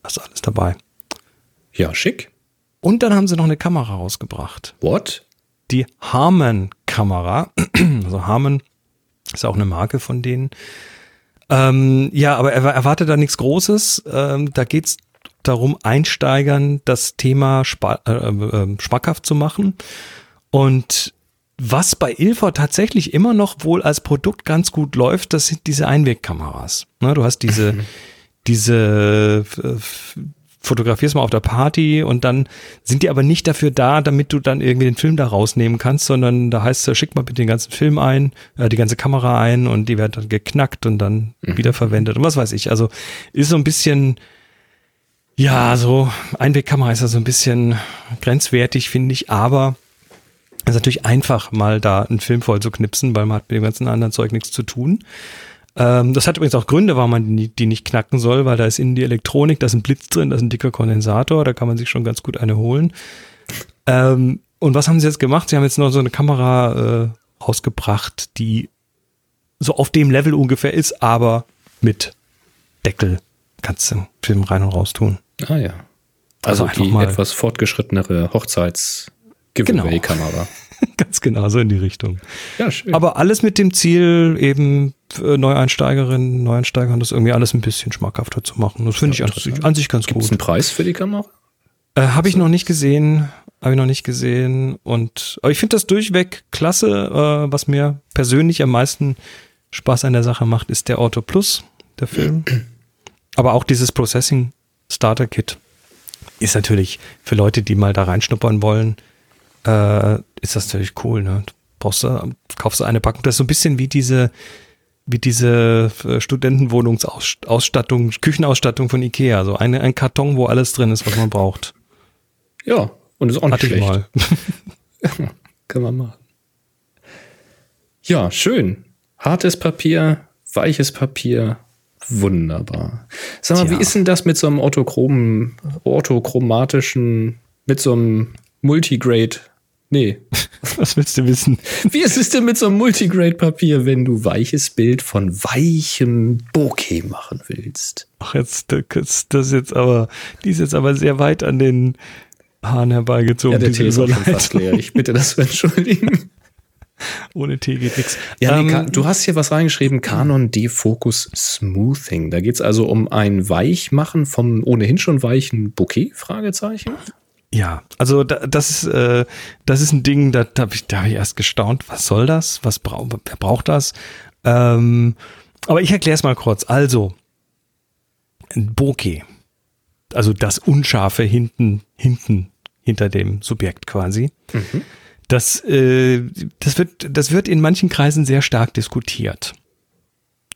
Das ist alles dabei. Ja, schick. Und dann haben sie noch eine Kamera rausgebracht. What? Die Harman-Kamera. Also Harman ist auch eine Marke von denen. Ähm, ja, aber er erwartet da nichts Großes. Ähm, da geht's darum, Einsteigern das Thema spa äh, äh, schmackhaft zu machen. Und was bei Ilford tatsächlich immer noch wohl als Produkt ganz gut läuft, das sind diese Einwegkameras. Ne, du hast diese, diese äh, f- fotografierst mal auf der Party und dann sind die aber nicht dafür da, damit du dann irgendwie den Film da rausnehmen kannst, sondern da heißt es, schick mal bitte den ganzen Film ein, äh, die ganze Kamera ein und die wird dann geknackt und dann wiederverwendet und was weiß ich. Also ist so ein bisschen, ja, so Einwegkamera ist ja so ein bisschen grenzwertig, finde ich, aber es ist natürlich einfach, mal da einen Film voll zu knipsen, weil man hat mit dem ganzen anderen Zeug nichts zu tun. Ähm, das hat übrigens auch Gründe, warum man die, die nicht knacken soll, weil da ist innen die Elektronik, da ist ein Blitz drin, da ist ein dicker Kondensator, da kann man sich schon ganz gut eine holen. Ähm, und was haben sie jetzt gemacht? Sie haben jetzt noch so eine Kamera äh, rausgebracht, die so auf dem Level ungefähr ist, aber mit Deckel kannst du den Film rein und raus tun. Ah ja. Also Also, einfach die mal- etwas fortgeschrittenere Hochzeits-Giveaway-Kamera. Ganz genau, so in die Richtung. Ja, schön. Aber alles mit dem Ziel, eben für Neueinsteigerinnen, Neueinsteigern das irgendwie alles ein bisschen schmackhafter zu machen. Das finde ich an sich, an sich ganz Gibt es gut. einen Preis für die Kamera? Äh, habe ich noch nicht gesehen. Habe ich noch nicht gesehen. Und aber ich finde das durchweg klasse. Äh, was mir persönlich am meisten Spaß an der Sache macht, ist der Auto Plus, der Film. Aber auch dieses Processing Starter Kit ist natürlich für Leute, die mal da reinschnuppern wollen, äh, ist das natürlich cool. Ne? Du brauchst, kaufst du eine Packung. Das ist so ein bisschen wie diese, wie diese äh, Studentenwohnungsausstattung, Küchenausstattung von Ikea. So eine, ein Karton, wo alles drin ist, was man braucht. Ja, und ist auch nicht Hatte ich schlecht. mal. Kann man machen. Ja, schön. Hartes Papier, weiches Papier. Wunderbar. Sag mal, Tja. wie ist denn das mit so einem orthochromen, orthochromatischen, mit so einem Multigrade? Nee. Was willst du wissen? Wie ist es denn mit so einem Multigrade-Papier, wenn du weiches Bild von weichem Bokeh machen willst? Ach, jetzt, das, das ist jetzt aber, die ist jetzt aber sehr weit an den Haaren herbeigezogen. Ja, der Tee ist schon fast leer. Ich bitte das zu entschuldigen. Ohne Tee geht nichts. Ja, nee, Ähm, du hast hier was reingeschrieben, Canon Defocus Smoothing. Da geht es also um ein Weichmachen vom ohnehin schon weichen Bouquet? Fragezeichen. Ja, also da, das ist äh, das ist ein Ding, da, da habe ich, da hab ich erst gestaunt. Was soll das? Was braucht wer braucht das? Ähm, aber ich erkläre es mal kurz. Also ein Bokeh, also das Unscharfe hinten hinten hinter dem Subjekt quasi. Das äh, das wird das wird in manchen Kreisen sehr stark diskutiert.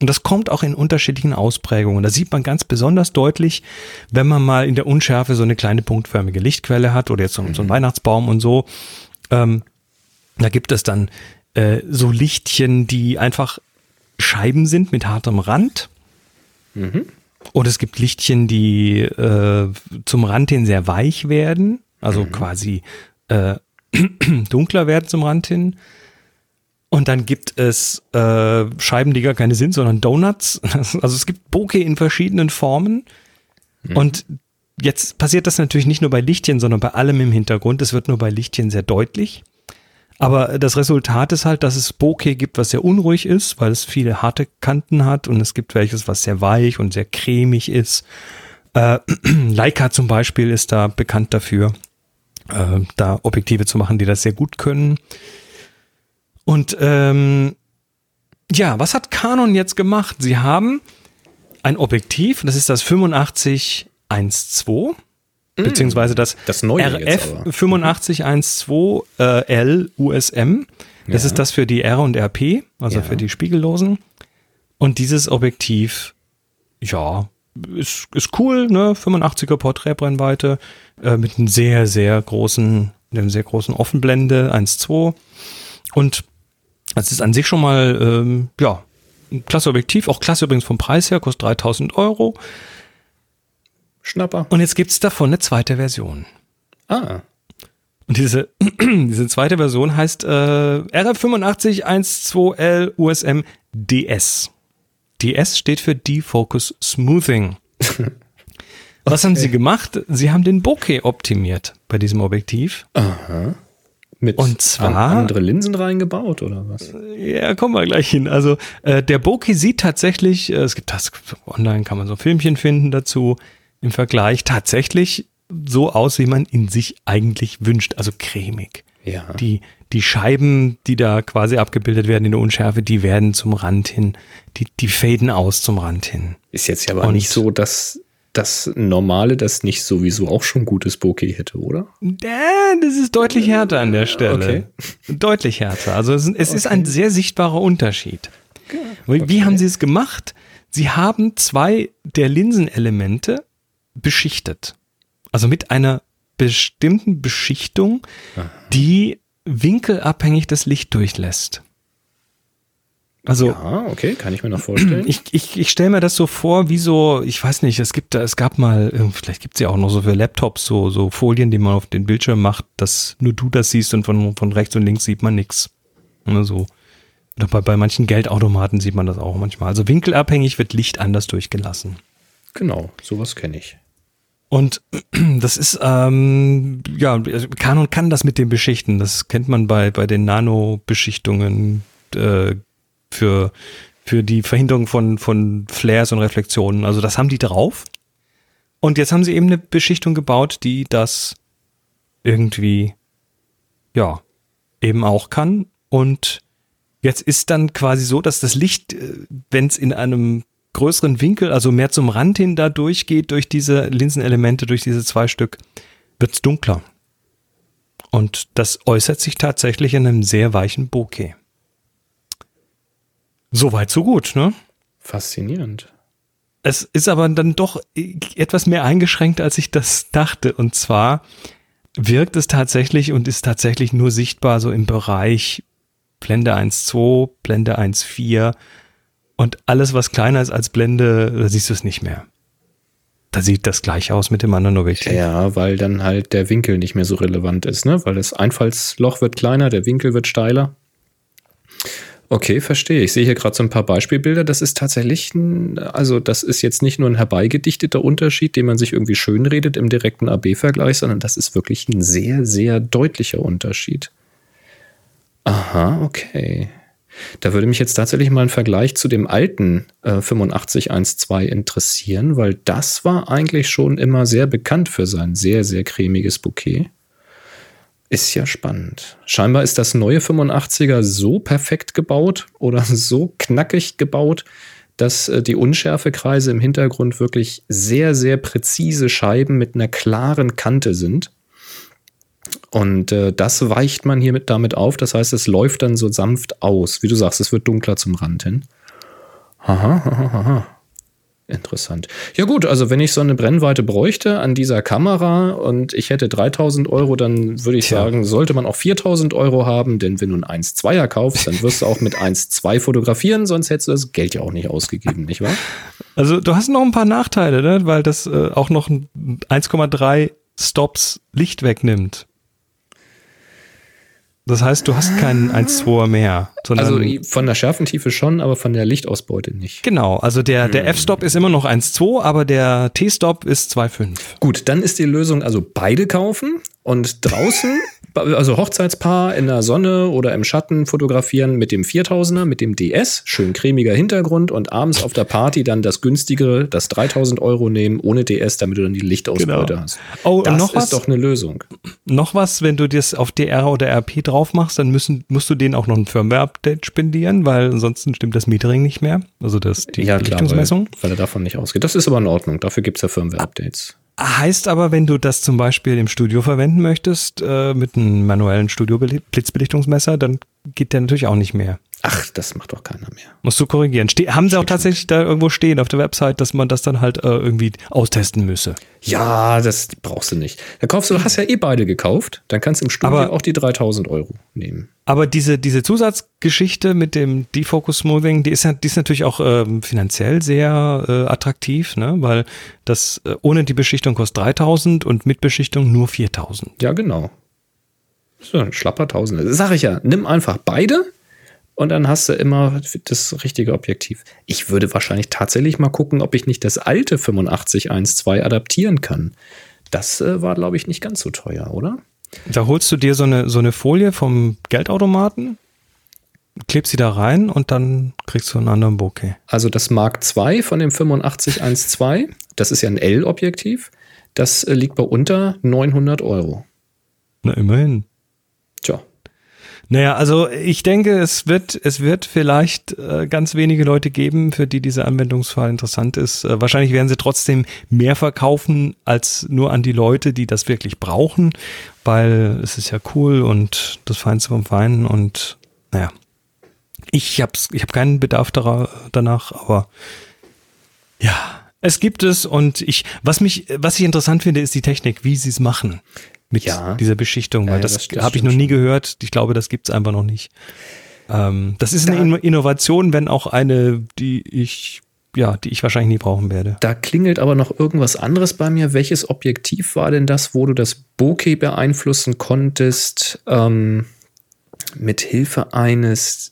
Und das kommt auch in unterschiedlichen Ausprägungen. Da sieht man ganz besonders deutlich, wenn man mal in der Unschärfe so eine kleine punktförmige Lichtquelle hat oder jetzt so, so einen Weihnachtsbaum und so. Ähm, da gibt es dann äh, so Lichtchen, die einfach Scheiben sind mit hartem Rand. Und es gibt Lichtchen, die äh, zum Rand hin sehr weich werden, also quasi äh, dunkler werden zum Rand hin. Und dann gibt es äh, Scheiben, die gar keine sind, sondern Donuts. Also es gibt Bokeh in verschiedenen Formen. Und jetzt passiert das natürlich nicht nur bei Lichtchen, sondern bei allem im Hintergrund. Es wird nur bei Lichtchen sehr deutlich. Aber das Resultat ist halt, dass es Bokeh gibt, was sehr unruhig ist, weil es viele harte Kanten hat und es gibt welches, was sehr weich und sehr cremig ist. Äh, Leica zum Beispiel ist da bekannt dafür, äh, da Objektive zu machen, die das sehr gut können. Und ähm, ja, was hat Canon jetzt gemacht? Sie haben ein Objektiv, das ist das 85 1.2, beziehungsweise das, Das RF aber. 8512 äh, L USM. Das Ja. ist das für die R und RP, also Ja. für die Spiegellosen. Und dieses Objektiv, ja, ist, ist cool, ne? 85er Porträtbrennweite äh, mit einem sehr, sehr großen, einem sehr großen Offenblende 1.2. Und das ist an sich schon mal, ähm, ja, ein klasse Objektiv, auch klasse übrigens vom Preis her, kostet 3000 Euro. Schnapper. Und jetzt gibt's davon eine zweite Version. Ah, Und diese, diese zweite Version heißt äh, RF8512L USM DS. DS steht für Defocus Smoothing. Was haben sie gemacht? Sie haben den Bokeh optimiert bei diesem Objektiv. Mit Und zwar- an, andere Linsen reingebaut oder was? Ja, kommen wir gleich hin. Also äh, der Bokeh sieht tatsächlich, äh, es gibt das online kann man so Filmchen finden dazu im Vergleich tatsächlich so aus, wie man ihn sich eigentlich wünscht, also cremig. Ja. Die, die Scheiben, die da quasi abgebildet werden in der Unschärfe, die werden zum Rand hin, die, die faden aus zum Rand hin. Ist jetzt ja aber Und- nicht so, dass das Normale das nicht sowieso auch schon gutes Bokeh hätte, oder? Ja, das ist deutlich härter an der Stelle. Deutlich härter. Also es, es ist ein sehr sichtbarer Unterschied. Wie wie haben sie es gemacht? Sie haben zwei der Linsenelemente beschichtet. Also mit einer bestimmten Beschichtung, die winkelabhängig das Licht durchlässt. Also Ja, okay, kann ich mir noch vorstellen. ich, ich, ich stelle mir das so vor, wie so, ich weiß nicht, es gibt da, es gab mal, äh, vielleicht gibt es ja auch noch so für Laptops so, so Folien, die man auf den Bildschirm macht, dass nur du das siehst und von, von rechts und links sieht man nichts. Oder so. Oder bei, bei manchen Geldautomaten sieht man das auch manchmal. Also winkelabhängig wird Licht anders durchgelassen. genau, sowas kenne ich. Und das ist, ähm, ja, Canon kann das mit dem Beschichten. Das kennt man bei, bei den Nano-Beschichtungen äh, für, für die Verhinderung von, von Flares und Reflexionen. Also das haben die drauf. Und jetzt haben sie eben eine Beschichtung gebaut, die das irgendwie, ja, eben auch kann. Und jetzt ist dann quasi so, dass das Licht, wenn es in einem größeren Winkel, also mehr zum Rand hin da durchgeht, durch diese Linsenelemente, durch diese zwei Stück, wird's dunkler. Und das äußert sich tatsächlich in einem sehr weichen Bokeh. Soweit, so gut, ne? Faszinierend. Es ist aber dann doch etwas mehr eingeschränkt, als ich das dachte. Und zwar wirkt es tatsächlich und ist tatsächlich nur sichtbar so im Bereich Blende 1.2, Blende 1.4 und alles, was kleiner ist als Blende, da siehst du es nicht mehr. Da sieht das gleich aus mit dem anderen Objektiv. Ja, weil dann halt der Winkel nicht mehr so relevant ist, ne? Weil das Einfallsloch wird kleiner, der Winkel wird steiler. Okay, verstehe. Ich sehe hier gerade so ein paar Beispielbilder. Das ist tatsächlich, ein, also das ist jetzt nicht nur ein herbeigedichteter Unterschied, den man sich irgendwie schönredet im direkten AB-Vergleich, sondern das ist wirklich ein sehr, sehr deutlicher Unterschied. Aha, okay. Da würde mich jetzt tatsächlich mal ein Vergleich zu dem alten äh, 8512 interessieren, weil das war eigentlich schon immer sehr bekannt für sein sehr, sehr cremiges Bouquet. Ist ja spannend. Scheinbar ist das neue 85er so perfekt gebaut oder so knackig gebaut, dass äh, die Unschärfekreise im Hintergrund wirklich sehr, sehr präzise Scheiben mit einer klaren Kante sind. Und äh, das weicht man hiermit damit auf. Das heißt, es läuft dann so sanft aus. Wie du sagst, es wird dunkler zum Rand hin. Aha, aha, aha. Interessant. Ja gut, also wenn ich so eine Brennweite bräuchte an dieser Kamera und ich hätte 3000 Euro, dann würde ich Tja. sagen, sollte man auch 4000 Euro haben, denn wenn du ein 1,2er kaufst, dann wirst du auch mit 1,2 fotografieren, sonst hättest du das Geld ja auch nicht ausgegeben, nicht wahr? Also du hast noch ein paar Nachteile, ne? weil das äh, auch noch ein 1,3 Stops Licht wegnimmt. Das heißt, du hast keinen 1,2er mehr, sondern Also von der Schärfentiefe schon, aber von der Lichtausbeute nicht. genau, also der, der F-Stop ist immer noch 1,2, aber der T-Stop ist 2,5. Gut, dann ist die Lösung also beide kaufen und draußen Also Hochzeitspaar in der Sonne oder im Schatten fotografieren mit dem 4000er, mit dem DS, schön cremiger Hintergrund und abends auf der Party dann das günstigere, das 3000 Euro nehmen ohne DS, damit du dann die Lichtausbeute Genau. hast. Oh, das und noch ist was? doch eine Lösung. Noch was, wenn du das auf DR oder RP drauf machst, dann müssen, musst du denen auch noch ein Firmware-Update spendieren, weil ansonsten stimmt das Metering nicht mehr. Also das, die ja, klar, weil, Belichtungsmessung. weil er davon nicht ausgeht. Das ist aber in Ordnung. Dafür gibt's ja Firmware-Updates. Heißt aber, wenn du das zum Beispiel im Studio verwenden möchtest, äh, mit einem manuellen Studio-Blitzbelichtungsmesser, dann geht der natürlich auch nicht mehr. Ach, das macht doch keiner mehr. Musst du korrigieren. Ste haben sie auch tatsächlich da irgendwo stehen auf der Website, dass man das dann halt äh, irgendwie austesten müsse. Ja, das brauchst du nicht. Da kaufst du, hast ja eh beide gekauft. Dann kannst du im Studio Aber- auch die 3000 Euro nehmen. Aber diese, diese Zusatzgeschichte mit dem Defocus Smoothing, die ist, die ist natürlich auch ähm, finanziell sehr äh, attraktiv, ne? weil das äh, ohne die Beschichtung kostet 3000 und mit Beschichtung nur 4000. Ja, genau. So ein schlapper Tausender. Sag ich ja, nimm einfach beide und dann hast du immer das richtige Objektiv. Ich würde wahrscheinlich tatsächlich mal gucken, ob ich nicht das alte 8512 adaptieren kann. Das äh, war, glaube ich, nicht ganz so teuer, oder? Da holst du dir so eine, so eine Folie vom Geldautomaten, klebst sie da rein und dann kriegst du einen anderen Bokeh. Also das Mark II von dem 8512, das ist ja ein L-Objektiv, das äh, liegt bei unter 900 Euro. Na, immerhin. Tja, Naja, also ich denke, es wird, es wird vielleicht äh, ganz wenige Leute geben, für die dieser Anwendungsfall interessant ist. Äh, wahrscheinlich werden sie trotzdem mehr verkaufen als nur an die Leute, die das wirklich brauchen, weil es ist ja cool und das Feinste vom Feinen und naja. Ich hab's, ich habe keinen Bedarf danach, aber ja, es gibt es und ich, was mich, was ich interessant finde, ist die Technik, wie sie es machen mit Ja. dieser Beschichtung, weil ja, das, das- habe ich noch nie gehört. Ich glaube, das gibt's einfach noch nicht. Ähm, das ist eine Da- Inno- Innovation, wenn auch eine, die ich, ja, die ich wahrscheinlich nie brauchen werde. Da klingelt aber noch irgendwas anderes bei mir. Welches Objektiv war denn das, wo du das Bokeh beeinflussen konntest ähm, mit Hilfe eines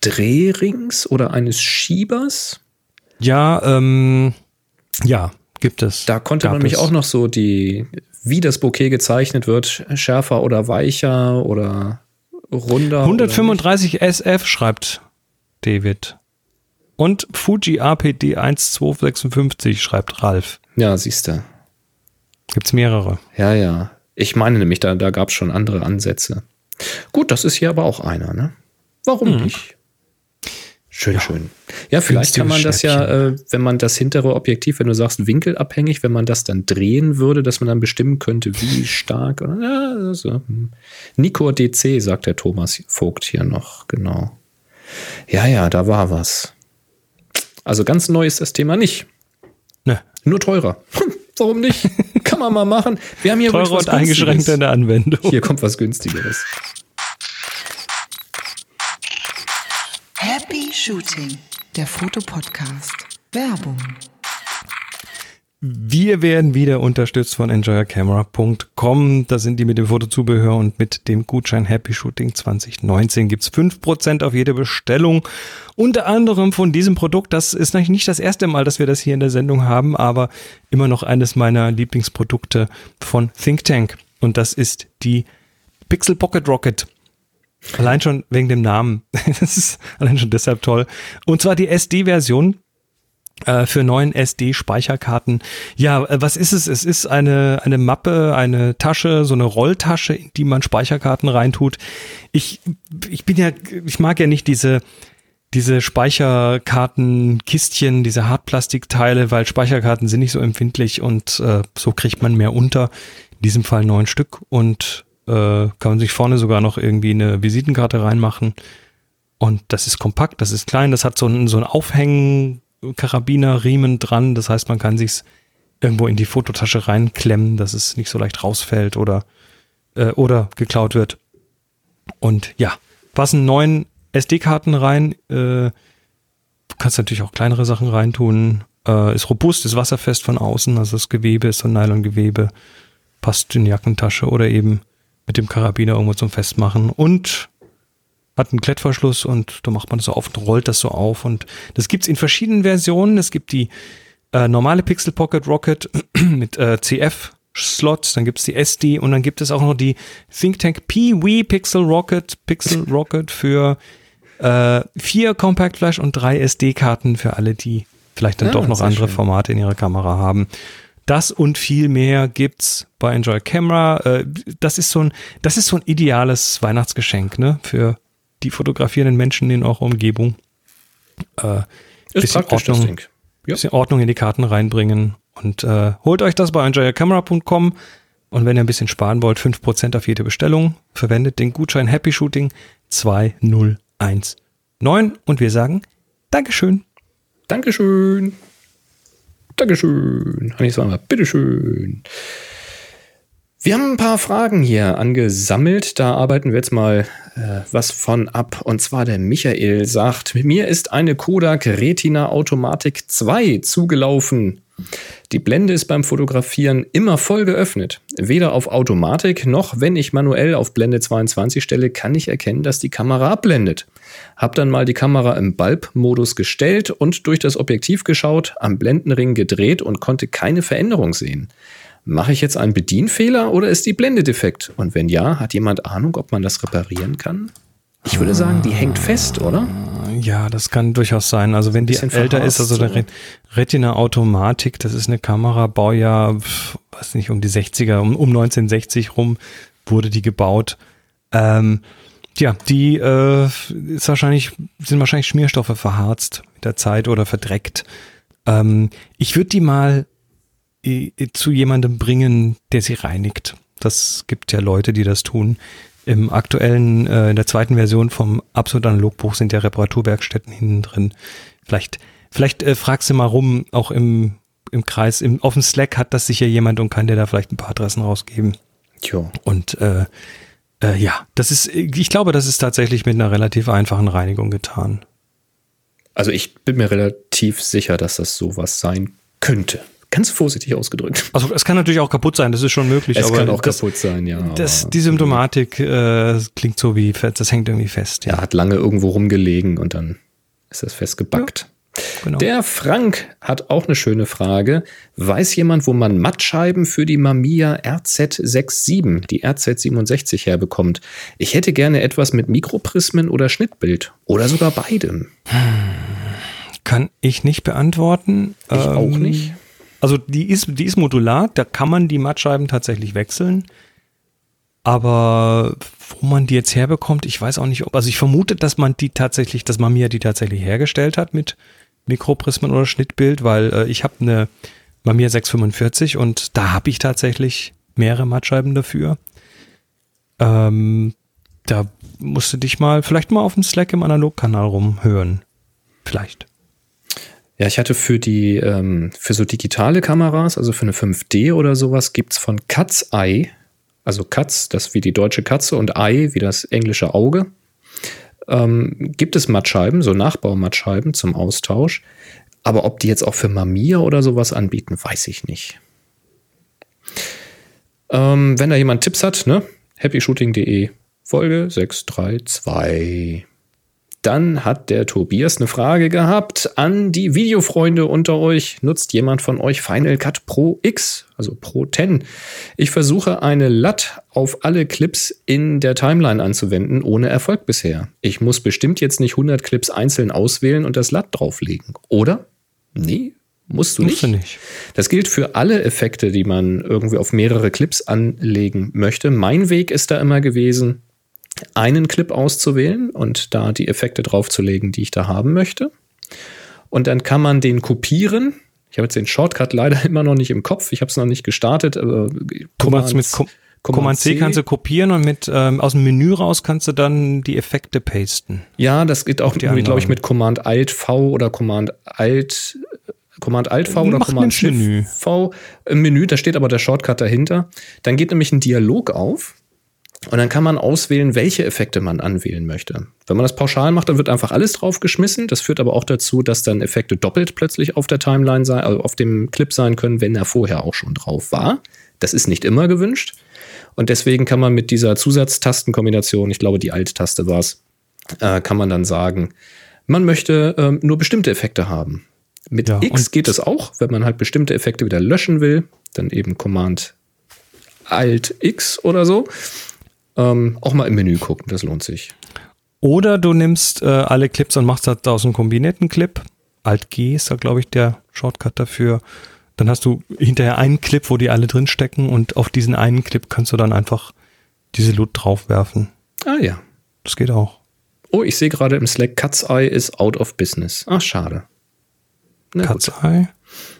Drehrings oder eines Schiebers? Ja, ähm, ja, gibt es. Da konnte man mich es. auch noch so die, wie das Bokeh gezeichnet wird, schärfer oder weicher oder runder. oder 135 SF schreibt David. Und Fuji APD 1256 schreibt Ralf. Ja, siehst du. Gibt's mehrere. Ja, ja. Ich meine nämlich, da, da gab es schon andere Ansätze. Gut, das ist hier aber auch einer, ne? Warum nicht? Schön, schön. Ja, vielleicht kann man das ja, äh, wenn man das hintere Objektiv, wenn du sagst winkelabhängig, wenn man das dann drehen würde, dass man dann bestimmen könnte, wie stark. Oder, ja, so. hm. Nikkor DC, sagt der Thomas Vogt hier noch, genau. Ja, ja, da war was. Also ganz neu ist das Thema nicht. Ne. Nur teurer. Hm, Warum nicht? Kann man mal machen. Wir haben hier Teurer und eingeschränkt in der Anwendung. Hier kommt was günstigeres. Happy Shooting, der Fotopodcast. Werbung. Wir werden wieder unterstützt von enjoyercamera.com. Da sind die mit dem Fotozubehör und mit dem Gutschein Happy Shooting 2019 gibt's 5% auf jede Bestellung. Unter anderem von diesem Produkt. Das ist natürlich nicht das erste Mal, dass wir das hier in der Sendung haben, aber immer noch eines meiner Lieblingsprodukte von Think Tank. Und das ist die Pixel Pocket Rocket. Allein schon wegen dem Namen. Das ist allein schon deshalb toll. Und zwar die SD-Version äh, für neuen SD-Speicherkarten. Ja, äh, was ist es? Es ist eine, eine Mappe, eine Tasche, so eine Rolltasche, in die man Speicherkarten reintut. Ich, ich bin ja, ich mag ja nicht diese, diese Speicherkartenkistchen, diese Hartplastikteile, weil Speicherkarten sind nicht so empfindlich und äh, so kriegt man mehr unter. In diesem Fall neun Stück und äh, kann man sich vorne sogar noch irgendwie eine Visitenkarte reinmachen. Und das ist kompakt, das ist klein, das hat so einen, so einen Aufhängen-Karabinerriemen dran. Das heißt, man kann sich's irgendwo in die Fototasche reinklemmen, dass es nicht so leicht rausfällt oder, äh, oder geklaut wird. Und ja, passen neun SD-Karten rein. Äh, kannst natürlich auch kleinere Sachen reintun. Äh, ist robust, ist wasserfest von außen, also das Gewebe ist so ein Nylongewebe. Passt in die Jackentasche oder eben mit dem Karabiner irgendwo zum Festmachen. Und hat einen Klettverschluss und da macht man das so auf und rollt das so auf. Und das gibt's in verschiedenen Versionen. Es gibt die äh, normale Pixel Pocket Rocket mit äh, CF Slots, dann gibt es die SD und dann gibt es auch noch die ThinkTank PWE Pixel Rocket, Pixel Rocket für äh, vier Compact Flash und drei SD-Karten für alle, die vielleicht dann Ah, doch noch andere schön. Formate in ihrer Kamera haben. Das und viel mehr gibt's bei Enjoy Camera. Äh, das ist so ein, das ist so ein ideales Weihnachtsgeschenk, ne, für die fotografierenden Menschen in eurer Umgebung. Äh, Ist bisschen Ordnung. Ja. bisschen Ordnung in die Karten reinbringen und äh, holt euch das bei enjoyercamera.com und wenn ihr ein bisschen sparen wollt, 5% auf jede Bestellung, verwendet den Gutschein Happy Shooting 2019 und wir sagen Dankeschön. Dankeschön. Dankeschön. Hanni zweimal. Bitteschön. Wir haben ein paar Fragen hier angesammelt. Da arbeiten wir jetzt mal äh, was von ab. Und zwar der Michael sagt, mir ist eine Kodak Retina Automatik 2 zugelaufen. Die Blende ist beim Fotografieren immer voll geöffnet. Weder auf Automatik noch wenn ich manuell auf Blende 22 stelle, kann ich erkennen, dass die Kamera abblendet. Hab dann mal die Kamera im Bulb-Modus gestellt und durch das Objektiv geschaut, am Blendenring gedreht und konnte keine Veränderung sehen. Mache ich jetzt einen Bedienfehler oder ist die Blende defekt? Und wenn ja, hat jemand Ahnung, ob man das reparieren kann? Ich würde sagen, die hängt fest, oder? Ja, das kann durchaus sein. Also wenn die älter ist, also eine so. Re- Retina Automatik, das ist eine Kamera, Baujahr, weiß nicht, um die 60er, um, um 1960 rum wurde die gebaut. Ähm, ja, die äh, ist wahrscheinlich, sind wahrscheinlich Schmierstoffe verharzt mit der Zeit oder verdreckt. Ähm, ich würde die mal äh, zu jemandem bringen, der sie reinigt. Das gibt ja Leute, die das tun. Im aktuellen, äh, in der zweiten Version vom Absolut Analogbuch sind ja Reparaturwerkstätten hinten drin. Vielleicht, vielleicht äh, fragst du mal rum, auch im, im Kreis, im, auf dem Slack hat das sicher jemand und kann dir da vielleicht ein paar Adressen rausgeben. Tja. Und äh, äh, ja, das ist, ich glaube, das ist tatsächlich mit einer relativ einfachen Reinigung getan. Also ich bin mir relativ sicher, dass das sowas sein könnte. Ganz vorsichtig ausgedrückt. Also es kann natürlich auch kaputt sein, das ist schon möglich. Es kann auch das, kaputt sein, ja. Das, die Symptomatik äh, klingt so wie, fest, das hängt irgendwie fest. ja, hat lange irgendwo rumgelegen und dann ist das festgebackt. Genau. Der Frank hat auch eine schöne Frage. Weiß jemand, wo man Mattscheiben für die Mamiya RZ67, die RZ67 herbekommt? Ich hätte gerne etwas mit Mikroprismen oder Schnittbild oder sogar beidem. Kann ich nicht beantworten. Ich auch Ähm, nicht. Also die ist, die ist modular, da kann man die Mattscheiben tatsächlich wechseln. Aber wo man die jetzt herbekommt, ich weiß auch nicht, ob, also ich vermute, dass man die tatsächlich, dass Mamiya die tatsächlich hergestellt hat mit Mikroprismen oder Schnittbild, weil äh, ich habe eine Mamiya 645 und da habe ich tatsächlich mehrere Mattscheiben dafür. Ähm, da musst du dich mal, vielleicht mal auf dem Slack im Analogkanal rumhören. Vielleicht. Ja, ich hatte für die, ähm, für so digitale Kameras, also für eine 5D oder sowas, gibt's von Cat's Eye, also Katz, das wie die deutsche Katze und Eye wie das englische Auge, ähm, gibt es Mattscheiben, so Nachbaumattscheiben zum Austausch. Aber ob die jetzt auch für Mamiya oder sowas anbieten, weiß ich nicht. Ähm, wenn da jemand Tipps hat, ne? happyshooting.de Folge 632. Dann hat der Tobias eine Frage gehabt an die Videofreunde unter euch. Nutzt jemand von euch Final Cut Pro X, also Pro 10? Ich versuche eine LUT auf alle Clips in der Timeline anzuwenden, ohne Erfolg bisher. Ich muss bestimmt jetzt nicht 100 Clips einzeln auswählen und das LUT drauflegen, oder? Nee, musst du Musst nicht. du nicht. Das gilt für alle Effekte, die man irgendwie auf mehrere Clips anlegen möchte. Mein Weg ist da immer gewesen, einen Clip auszuwählen und da die Effekte draufzulegen, die ich da haben möchte. Und dann kann man den kopieren. Ich habe jetzt den Shortcut leider immer noch nicht im Kopf. Ich habe es noch nicht gestartet. Aber machst mit Com Command C kannst du kopieren und mit ähm, aus dem Menü raus kannst du dann die Effekte pasten. Ja, das geht auch, glaube ich, mit Command Alt V oder Command Alt Command Alt V oder Mach Command ins Menü. Shift V im Menü, da steht aber der Shortcut dahinter. Dann geht nämlich ein Dialog auf und dann kann man auswählen, welche Effekte man anwählen möchte. Wenn man das pauschal macht, dann wird einfach alles draufgeschmissen. Das führt aber auch dazu, dass dann Effekte doppelt plötzlich auf der Timeline sein, also auf dem Clip sein können, wenn er vorher auch schon drauf war. Das ist nicht immer gewünscht. Und deswegen kann man mit dieser Zusatztastenkombination, ich glaube, die Alt-Taste war es, äh, kann man dann sagen, man möchte ähm, nur bestimmte Effekte haben. Mit Ja, X geht es auch, wenn man halt bestimmte Effekte wieder löschen will, dann eben Command Alt X oder so. Ähm, auch mal im Menü gucken, das lohnt sich. Oder du nimmst äh, alle Clips und machst daraus einen kombinierten Clip. Alt G ist da, glaube ich, der Shortcut dafür. Dann hast du hinterher einen Clip, wo die alle drin stecken und auf diesen einen Clip kannst du dann einfach diese Loot draufwerfen. Ah ja. Das geht auch. Oh, ich sehe gerade im Slack, Cat's Eye ist out of business. Ach, schade. Na gut. Cat's Eye.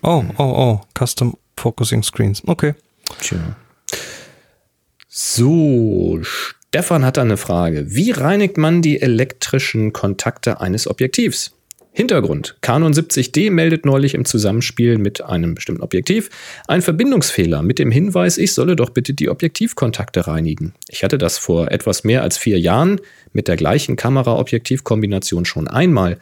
Oh, oh, oh. Custom Focusing Screens. Okay. Tja. So, Stefan hat da eine Frage. Wie reinigt man die elektrischen Kontakte eines Objektivs? Hintergrund. Canon 70D meldet neulich im Zusammenspiel mit einem bestimmten Objektiv einen Verbindungsfehler mit dem Hinweis, ich solle doch bitte die Objektivkontakte reinigen. Ich hatte das vor etwas mehr als vier Jahren mit der gleichen Kamera-Objektiv-Kombination schon einmal.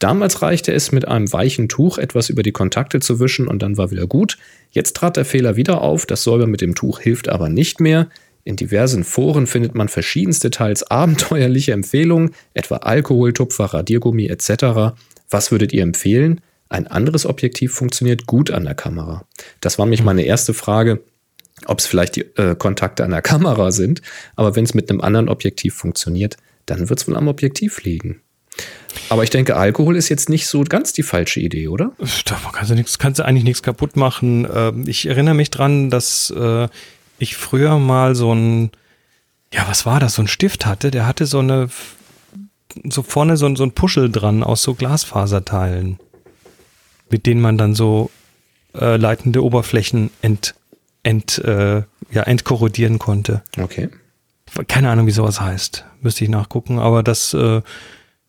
Damals reichte es, mit einem weichen Tuch etwas über die Kontakte zu wischen und dann war wieder gut. Jetzt trat der Fehler wieder auf, das Säubern mit dem Tuch hilft aber nicht mehr. In diversen Foren findet man verschiedenste teils abenteuerliche Empfehlungen, etwa Alkoholtupfer, Radiergummi etc. Was würdet ihr empfehlen? Ein anderes Objektiv funktioniert gut an der Kamera. Das war mich meine erste Frage, ob es vielleicht die äh, Kontakte an der Kamera sind. Aber wenn es mit einem anderen Objektiv funktioniert, dann wird es wohl am Objektiv liegen. Aber ich denke, Alkohol ist jetzt nicht so ganz die falsche Idee, oder? Da kannst du, nichts, kannst du eigentlich nichts kaputt machen. Ähm, Ich erinnere mich dran, dass äh, ich früher mal so ein, ja, was war das, so ein Stift hatte, der hatte so eine, so vorne so, ein- so ein Puschel dran aus so Glasfaserteilen, mit denen man dann so äh, leitende Oberflächen ent, ent, äh, ja, entkorrodieren konnte. Okay. Keine Ahnung, wie sowas heißt. Müsste ich nachgucken. Aber das, äh,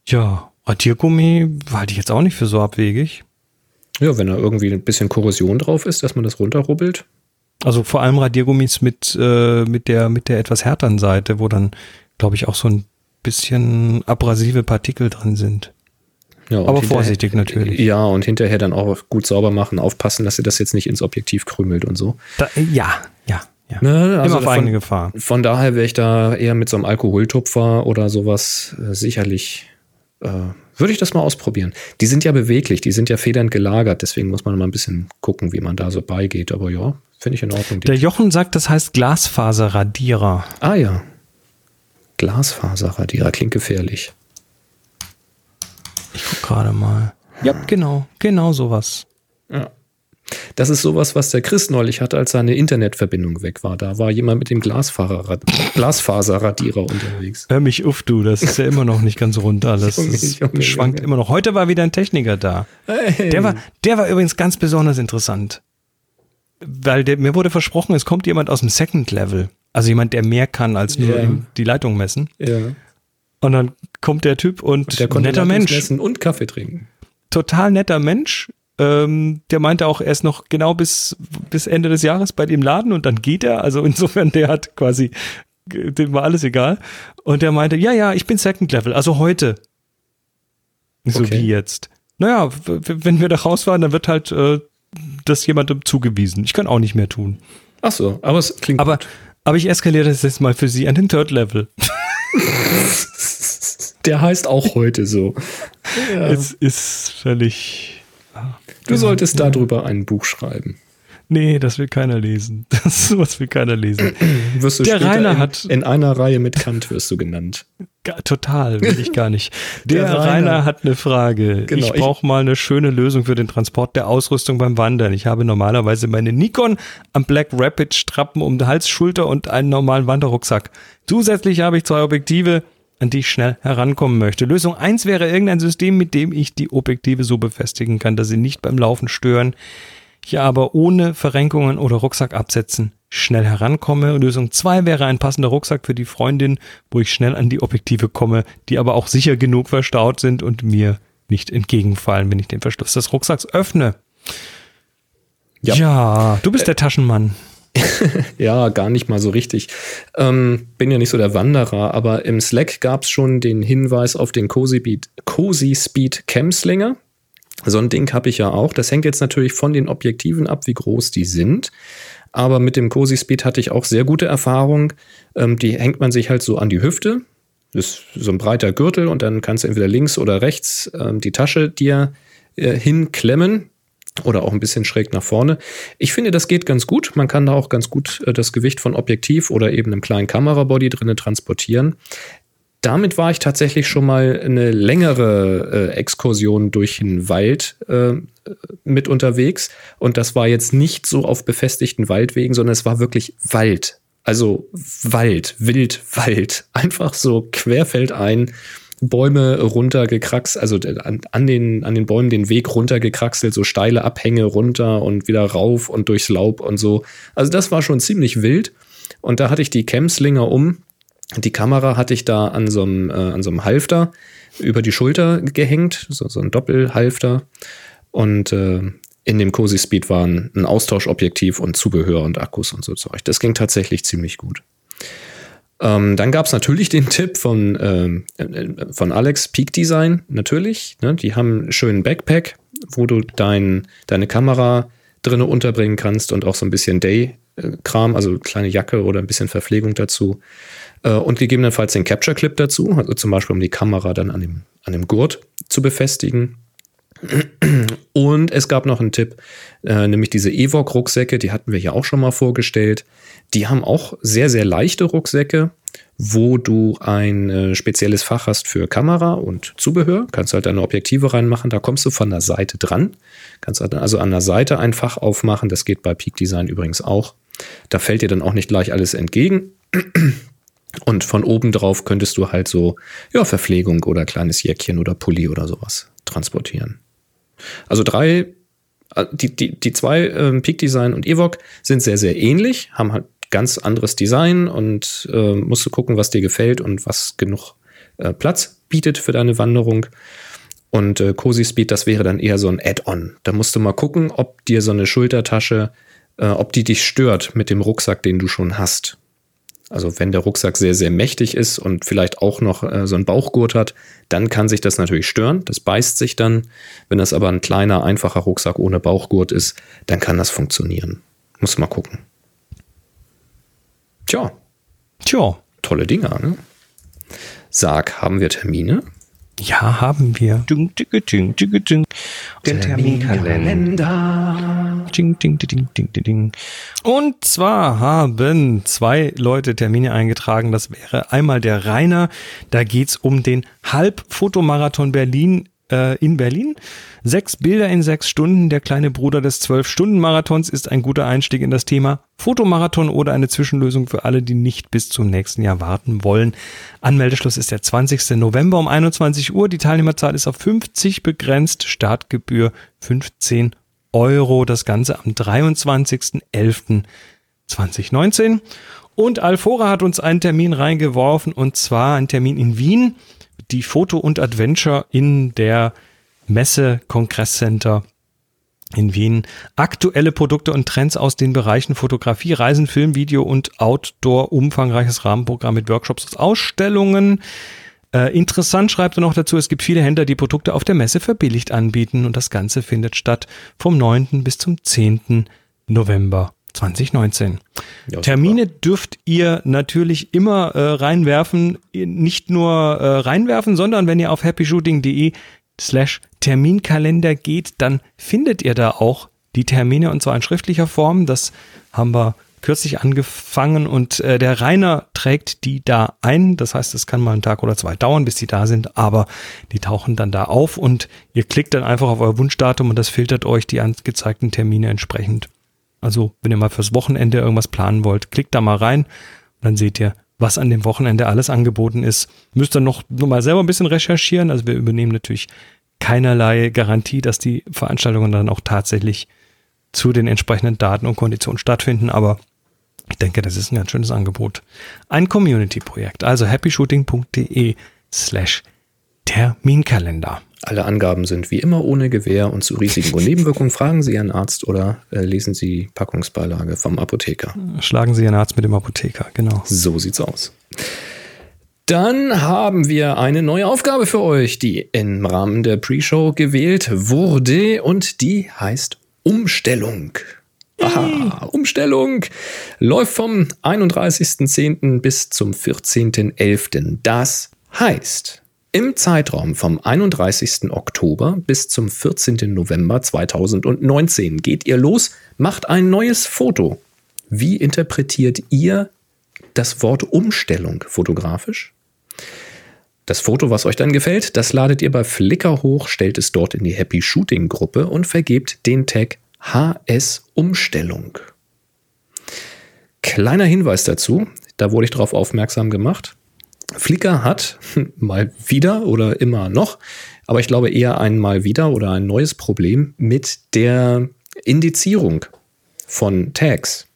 ja, Radiergummi halte ich jetzt auch nicht für so abwegig. Ja, wenn da irgendwie ein bisschen Korrosion drauf ist, dass man das runterrubbelt. Also vor allem Radiergummis mit, äh, mit, der, mit der etwas härteren Seite, wo dann, glaube ich, auch so ein bisschen abrasive Partikel drin sind. Ja, Aber hinterher- vorsichtig natürlich. Ja, und hinterher dann auch gut sauber machen, aufpassen, dass ihr das jetzt nicht ins Objektiv krümelt und so. Da, ja, ja, ja. Ne, also Immer auf von- eigene Gefahr. Von daher wäre ich da eher mit so einem Alkoholtupfer oder sowas äh, sicherlich, äh, würde ich das mal ausprobieren. Die sind ja beweglich, die sind ja federnd gelagert, deswegen muss man mal ein bisschen gucken, wie man da so beigeht. Aber ja, finde ich in Ordnung. Der Jochen sagt, das heißt Glasfaserradierer. ah ja, Glasfaserradierer, klingt gefährlich. Ich guck gerade mal. Ja, genau, genau sowas. Ja. Das ist sowas, was der Chris neulich hatte, als seine Internetverbindung weg war. Da war jemand mit dem Glasfaserradierer unterwegs. Hör mich auf, du, das ist ja immer noch nicht ganz rund alles. Das Junge, schwankt Junge. immer noch. Heute war wieder ein Techniker da. Der war, der war übrigens ganz besonders interessant. Weil der, mir wurde versprochen, es kommt jemand aus dem Second Level. Also jemand, der mehr kann als nur im- die Leitung messen. Ja. Und dann kommt der Typ und, Der konnte netter Mensch, Leitungsmessen und Kaffee trinken. total netter Mensch. Ähm, der meinte auch, er ist noch genau bis, bis Ende des Jahres bei dem Laden und dann geht er. Also insofern, der hat quasi, dem war alles egal. Und der meinte, ja, ja, ich bin Second Level, also heute. So Okay. wie jetzt. Naja, wenn wir da rausfahren, dann wird halt äh, das jemandem zugewiesen. Ich kann auch nicht mehr tun. Ach so, aber es klingt Aber, gut. aber ich eskaliere das jetzt mal für Sie an den Third Level. Der heißt auch heute so. Es ist völlig. Du solltest darüber ein Buch schreiben. Nee, das will keiner lesen. Das sowas will keiner lesen. Wirst du Der Rainer in, hat- in einer Reihe mit Kant wirst du genannt. Total, will ich gar nicht. Der, Der Rainer, Rainer hat eine Frage. Genau, ich ich- brauche mal eine schöne Lösung für den Transport der Ausrüstung beim Wandern. Ich habe normalerweise meine Nikon am Black Rapid Strappen um den Hals, Schulter und einen normalen Wanderrucksack. Zusätzlich habe ich zwei Objektive, an die ich schnell herankommen möchte. Lösung eins wäre irgendein System, mit dem ich die Objektive so befestigen kann, dass sie nicht beim Laufen stören. Ich aber ohne Verrenkungen oder Rucksack absetzen schnell herankomme. Lösung zwei wäre ein passender Rucksack für die Freundin, wo ich schnell an die Objektive komme, die aber auch sicher genug verstaut sind und mir nicht entgegenfallen, wenn ich den Verschluss des Rucksacks öffne. Ja. Ja, du bist der Taschenmann. Ja, gar nicht mal so richtig. Ähm, bin ja nicht so der Wanderer, aber im Slack gab es schon den Hinweis auf den Cozy, Beat, Cozy Speed Camslinger. So ein Ding habe ich ja auch. Das hängt jetzt natürlich von den Objektiven ab, wie groß die sind. Aber mit dem Cozy Speed hatte ich auch sehr gute Erfahrung. Ähm, die hängt man sich halt so an die Hüfte. Das ist so ein breiter Gürtel und dann kannst du entweder links oder rechts ähm, die Tasche dir äh, hinklemmen. Oder auch ein bisschen schräg nach vorne. Ich finde, das geht ganz gut. Man kann da auch ganz gut äh, das Gewicht von Objektiv oder eben einem kleinen Kamerabody drinnen transportieren. Damit war ich tatsächlich schon mal eine längere äh, Exkursion durch den Wald äh, mit unterwegs. Und das war jetzt nicht so auf befestigten Waldwegen, sondern es war wirklich Wald. Also Wald, wild Wald. Einfach so querfeldein Bäume runtergekraxt, also an, an, den, an den Bäumen den Weg runtergekraxelt, so steile Abhänge runter und wieder rauf und durchs Laub und so. Also das war schon ziemlich wild. Und da hatte ich die Camslinger um. Die Kamera hatte ich da an so einem, äh, an so einem Halfter über die Schulter gehängt, so, so ein Doppelhalfter. Und äh, in dem Cozy Speed waren ein Austauschobjektiv und Zubehör und Akkus und so Zeug. Das ging tatsächlich ziemlich gut. Ähm, dann gab es natürlich den Tipp von, ähm, äh, von Alex Peak Design, natürlich. Ne? Die haben einen schönen Backpack, wo du dein, deine Kamera drinne unterbringen kannst und auch so ein bisschen Day-Kram, also kleine Jacke oder ein bisschen Verpflegung dazu. Äh, und gegebenenfalls den Capture Clip dazu, also zum Beispiel um die Kamera dann an dem, an dem Gurt zu befestigen. Und es gab noch einen Tipp, äh, nämlich diese Evok-Rucksäcke, die hatten wir ja auch schon mal vorgestellt. Die haben auch sehr, sehr leichte Rucksäcke, wo du ein äh, spezielles Fach hast für Kamera und Zubehör. Kannst halt deine Objektive reinmachen. Da kommst du von der Seite dran. Kannst halt also an der Seite ein Fach aufmachen. Das geht bei Peak Design übrigens auch. Da fällt dir dann auch nicht gleich alles entgegen. Und von oben drauf könntest du halt so, ja, Verpflegung oder kleines Jäckchen oder Pulli oder sowas transportieren. Also drei, äh, die, die, die zwei, ähm, Peak Design und Evoque, sind sehr, sehr ähnlich, haben halt ganz anderes Design und äh, musst du gucken, was dir gefällt und was genug äh, Platz bietet für deine Wanderung. Und äh, Cozy Speed, das wäre dann eher so ein Add-on. Da musst du mal gucken, ob dir so eine Schultertasche, äh, ob die dich stört mit dem Rucksack, den du schon hast. Also wenn der Rucksack sehr, sehr mächtig ist und vielleicht auch noch äh, so einen Bauchgurt hat, dann kann sich das natürlich stören. Das beißt sich dann. Wenn das aber ein kleiner, einfacher Rucksack ohne Bauchgurt ist, dann kann das funktionieren. Muss mal gucken. Tja. Tja. Tolle Dinger, ne? Sag, haben wir Termine? Ja, haben wir. Ding, ding, ding, ding, ding. Der Terminkalender. Ding, ding, ding, ding, ding, ding. Und zwar haben zwei Leute Termine eingetragen. Das wäre einmal der Rainer. Da geht's um den Halbfotomarathon Berlin äh, in Berlin. Sechs Bilder in sechs Stunden. Der kleine Bruder des Zwölf-Stunden-Marathons ist ein guter Einstieg in das Thema Fotomarathon oder eine Zwischenlösung für alle, die nicht bis zum nächsten Jahr warten wollen. Anmeldeschluss ist der 20. November um 21 Uhr. Die Teilnehmerzahl ist auf 50 begrenzt. Startgebühr 15 Euro. Das Ganze am 23.11.2019. Und Alfora hat uns einen Termin reingeworfen und zwar einen Termin in Wien die Foto und Adventure in der Messe Kongresscenter in Wien. Aktuelle Produkte und Trends aus den Bereichen Fotografie, Reisen, Film, Video und Outdoor. Umfangreiches Rahmenprogramm mit Workshops und Ausstellungen. Äh, interessant schreibt er noch dazu, es gibt viele Händler, die Produkte auf der Messe verbilligt anbieten und das Ganze findet statt vom 9. bis zum 10. November 2019. Ja, Termine dürft ihr natürlich immer äh, reinwerfen, nicht nur äh, reinwerfen, sondern wenn ihr auf happyshooting.de slash Terminkalender geht, dann findet ihr da auch die Termine und zwar in schriftlicher Form. Das haben wir kürzlich angefangen und äh, der Rainer trägt die da ein. Das heißt, es kann mal einen Tag oder zwei dauern, bis die da sind, aber die tauchen dann da auf und ihr klickt dann einfach auf euer Wunschdatum und das filtert euch die angezeigten Termine entsprechend also, wenn ihr mal fürs Wochenende irgendwas planen wollt, klickt da mal rein. Dann seht ihr, was an dem Wochenende alles angeboten ist. Müsst ihr noch nur mal selber ein bisschen recherchieren. Also, wir übernehmen natürlich keinerlei Garantie, dass die Veranstaltungen dann auch tatsächlich zu den entsprechenden Daten und Konditionen stattfinden. Aber ich denke, das ist ein ganz schönes Angebot. Ein Community-Projekt. Also happyshooting.de slash Terminkalender. Alle Angaben sind wie immer ohne Gewähr und zu Risiken und Nebenwirkungen fragen Sie Ihren Arzt oder äh, lesen Sie Packungsbeilage vom Apotheker. Schlagen Sie Ihren Arzt mit dem Apotheker, genau. So sieht's aus. Dann haben wir eine neue Aufgabe für euch, die im Rahmen der Pre-Show gewählt wurde und die heißt Umstellung. Aha, Umstellung läuft vom 31.10. bis zum 14.11. Das heißt, Im Zeitraum vom 31. Oktober bis zum 14. November 2019 geht ihr los, macht ein neues Foto. Wie interpretiert ihr das Wort Umstellung fotografisch? Das Foto, was euch dann gefällt, das ladet ihr bei Flickr hoch, stellt es dort in die Happy Shooting Gruppe und vergebt den Tag HS Umstellung. Kleiner Hinweis dazu, da wurde ich darauf aufmerksam gemacht. Flickr hat mal wieder oder immer noch, aber ich glaube eher einmal wieder oder ein neues Problem mit der Indizierung von Tags.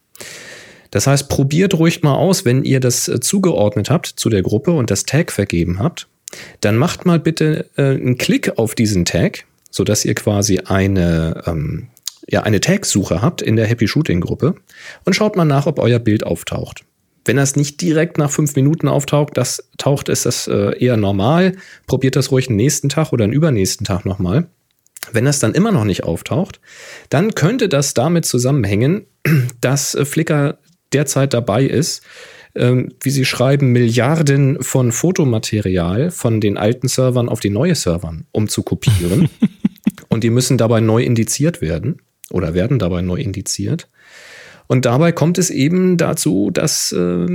Das heißt, probiert ruhig mal aus, wenn ihr das äh, zugeordnet habt zu der Gruppe und das Tag vergeben habt, dann macht mal bitte äh, einen Klick auf diesen Tag, sodass ihr quasi eine, ähm, ja, eine Tag-Suche habt in der Happy Shooting Gruppe und schaut mal nach, ob euer Bild auftaucht. Wenn das nicht direkt nach fünf Minuten auftaucht, das taucht, ist das äh, eher normal. Probiert das ruhig einen nächsten Tag oder einen übernächsten Tag nochmal. Wenn das dann immer noch nicht auftaucht, dann könnte das damit zusammenhängen, dass äh, Flickr derzeit dabei ist, ähm, wie sie schreiben, Milliarden von Fotomaterial von den alten Servern auf die neue Servern umzukopieren. und die müssen dabei neu indiziert werden oder werden dabei neu indiziert. Und dabei kommt es eben dazu, dass äh,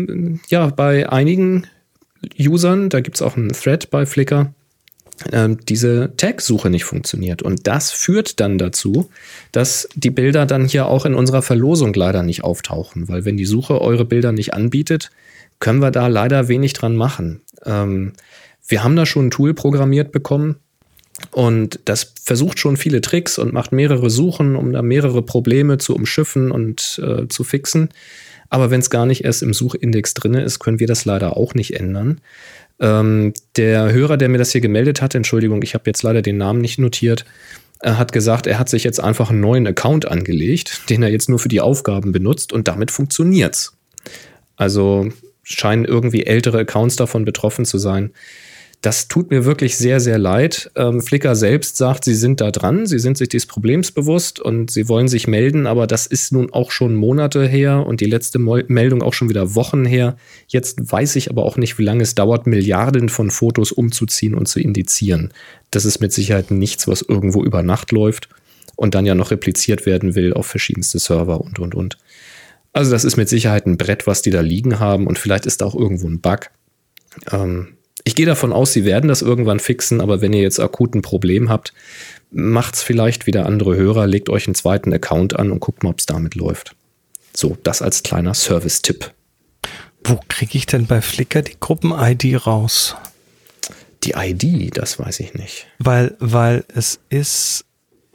ja bei einigen Usern, da gibt es auch einen Thread bei Flickr, ähm, diese Tag-Suche nicht funktioniert. Und das führt dann dazu, dass die Bilder dann hier auch in unserer Verlosung leider nicht auftauchen, weil wenn die Suche eure Bilder nicht anbietet, können wir da leider wenig dran machen. Ähm, wir haben da schon ein Tool programmiert bekommen und das versucht schon viele Tricks und macht mehrere Suchen, um da mehrere Probleme zu umschiffen und äh, zu fixen. Aber wenn es gar nicht erst im Suchindex drin ist, können wir das leider auch nicht ändern. Ähm, der Hörer, der mir das hier gemeldet hat, Entschuldigung, ich habe jetzt leider den Namen nicht notiert, er hat gesagt, er hat sich jetzt einfach einen neuen Account angelegt, den er jetzt nur für die Aufgaben benutzt und damit funktioniert's. Also scheinen irgendwie ältere Accounts davon betroffen zu sein. Das tut mir wirklich sehr, sehr leid. Ähm, Flickr selbst sagt, sie sind da dran, sie sind sich des Problems bewusst und sie wollen sich melden, aber das ist nun auch schon Monate her und die letzte Meldung auch schon wieder Wochen her. Jetzt weiß ich aber auch nicht, wie lange es dauert, Milliarden von Fotos umzuziehen und zu indizieren. Das ist mit Sicherheit nichts, was irgendwo über Nacht läuft und dann ja noch repliziert werden will auf verschiedenste Server und, und, und. Also das ist mit Sicherheit ein Brett, was die da liegen haben und vielleicht ist da auch irgendwo ein Bug. Ähm, ich gehe davon aus, sie werden das irgendwann fixen, aber wenn ihr jetzt akut ein Problem habt, macht's vielleicht wieder andere Hörer, legt euch einen zweiten Account an und guckt mal, ob es damit läuft. So, das als kleiner Service-Tipp. Wo kriege ich denn bei Flickr die Gruppen-ID raus? Die ID, das weiß ich nicht. Weil, weil es ist,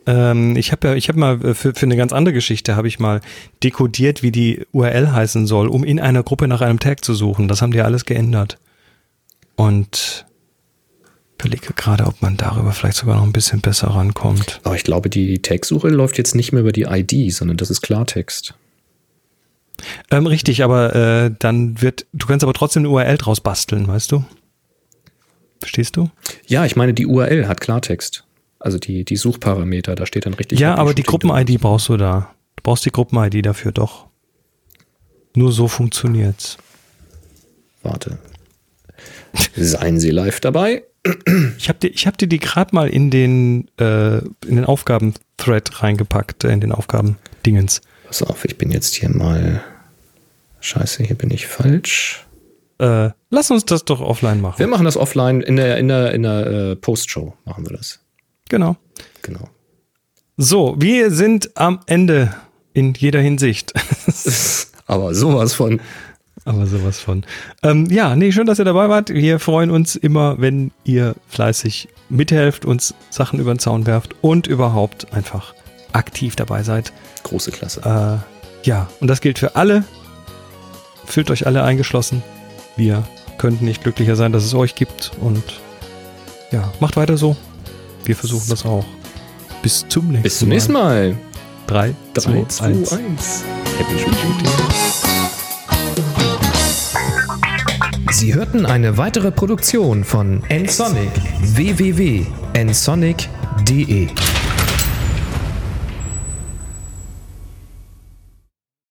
ähm, ich habe ja, ich habe mal für, für eine ganz andere Geschichte habe ich mal dekodiert, wie die URL heißen soll, um in einer Gruppe nach einem Tag zu suchen. Das haben die alles geändert. Und überlege gerade, ob man darüber vielleicht sogar noch ein bisschen besser rankommt. Aber ich glaube, die Tagsuche läuft jetzt nicht mehr über die ID, sondern das ist Klartext. Ähm, richtig, aber äh, dann wird, du kannst aber trotzdem eine URL draus basteln, weißt du? Verstehst du? Ja, ich meine, die URL hat Klartext. Also die, die Suchparameter, da steht dann richtig. Ja, aber die Gruppen-ID brauchst du da. Du brauchst die Gruppen-ID dafür doch. Nur so funktioniert's. Warte, Seien Sie live dabei. Ich habe dir, ich hab dir die gerade mal in den, äh, in den Aufgaben-Thread reingepackt, äh, in den Aufgaben-Dingens. Pass auf, ich bin jetzt hier mal. Scheiße, hier bin ich falsch. Äh, lass uns das doch offline machen. Wir machen das offline in der, in der, in der äh, Postshow machen wir das. Genau. Genau. So, wir sind am Ende in jeder Hinsicht. Aber sowas von. Aber sowas von. Ähm, ja, nee, schön, dass ihr dabei wart. Wir freuen uns immer, wenn ihr fleißig mithelft, uns Sachen über den Zaun werft und überhaupt einfach aktiv dabei seid. Große Klasse. Äh, ja, und das gilt für alle. Fühlt euch alle eingeschlossen. Wir könnten nicht glücklicher sein, dass es euch gibt. Und ja, macht weiter so. Wir versuchen das auch. Bis zum nächsten Mal. Bis zum nächsten Mal. 3, 3, 2, 1. Happy Shooting. Sie hörten eine weitere Produktion von nsonic www.nsonic.de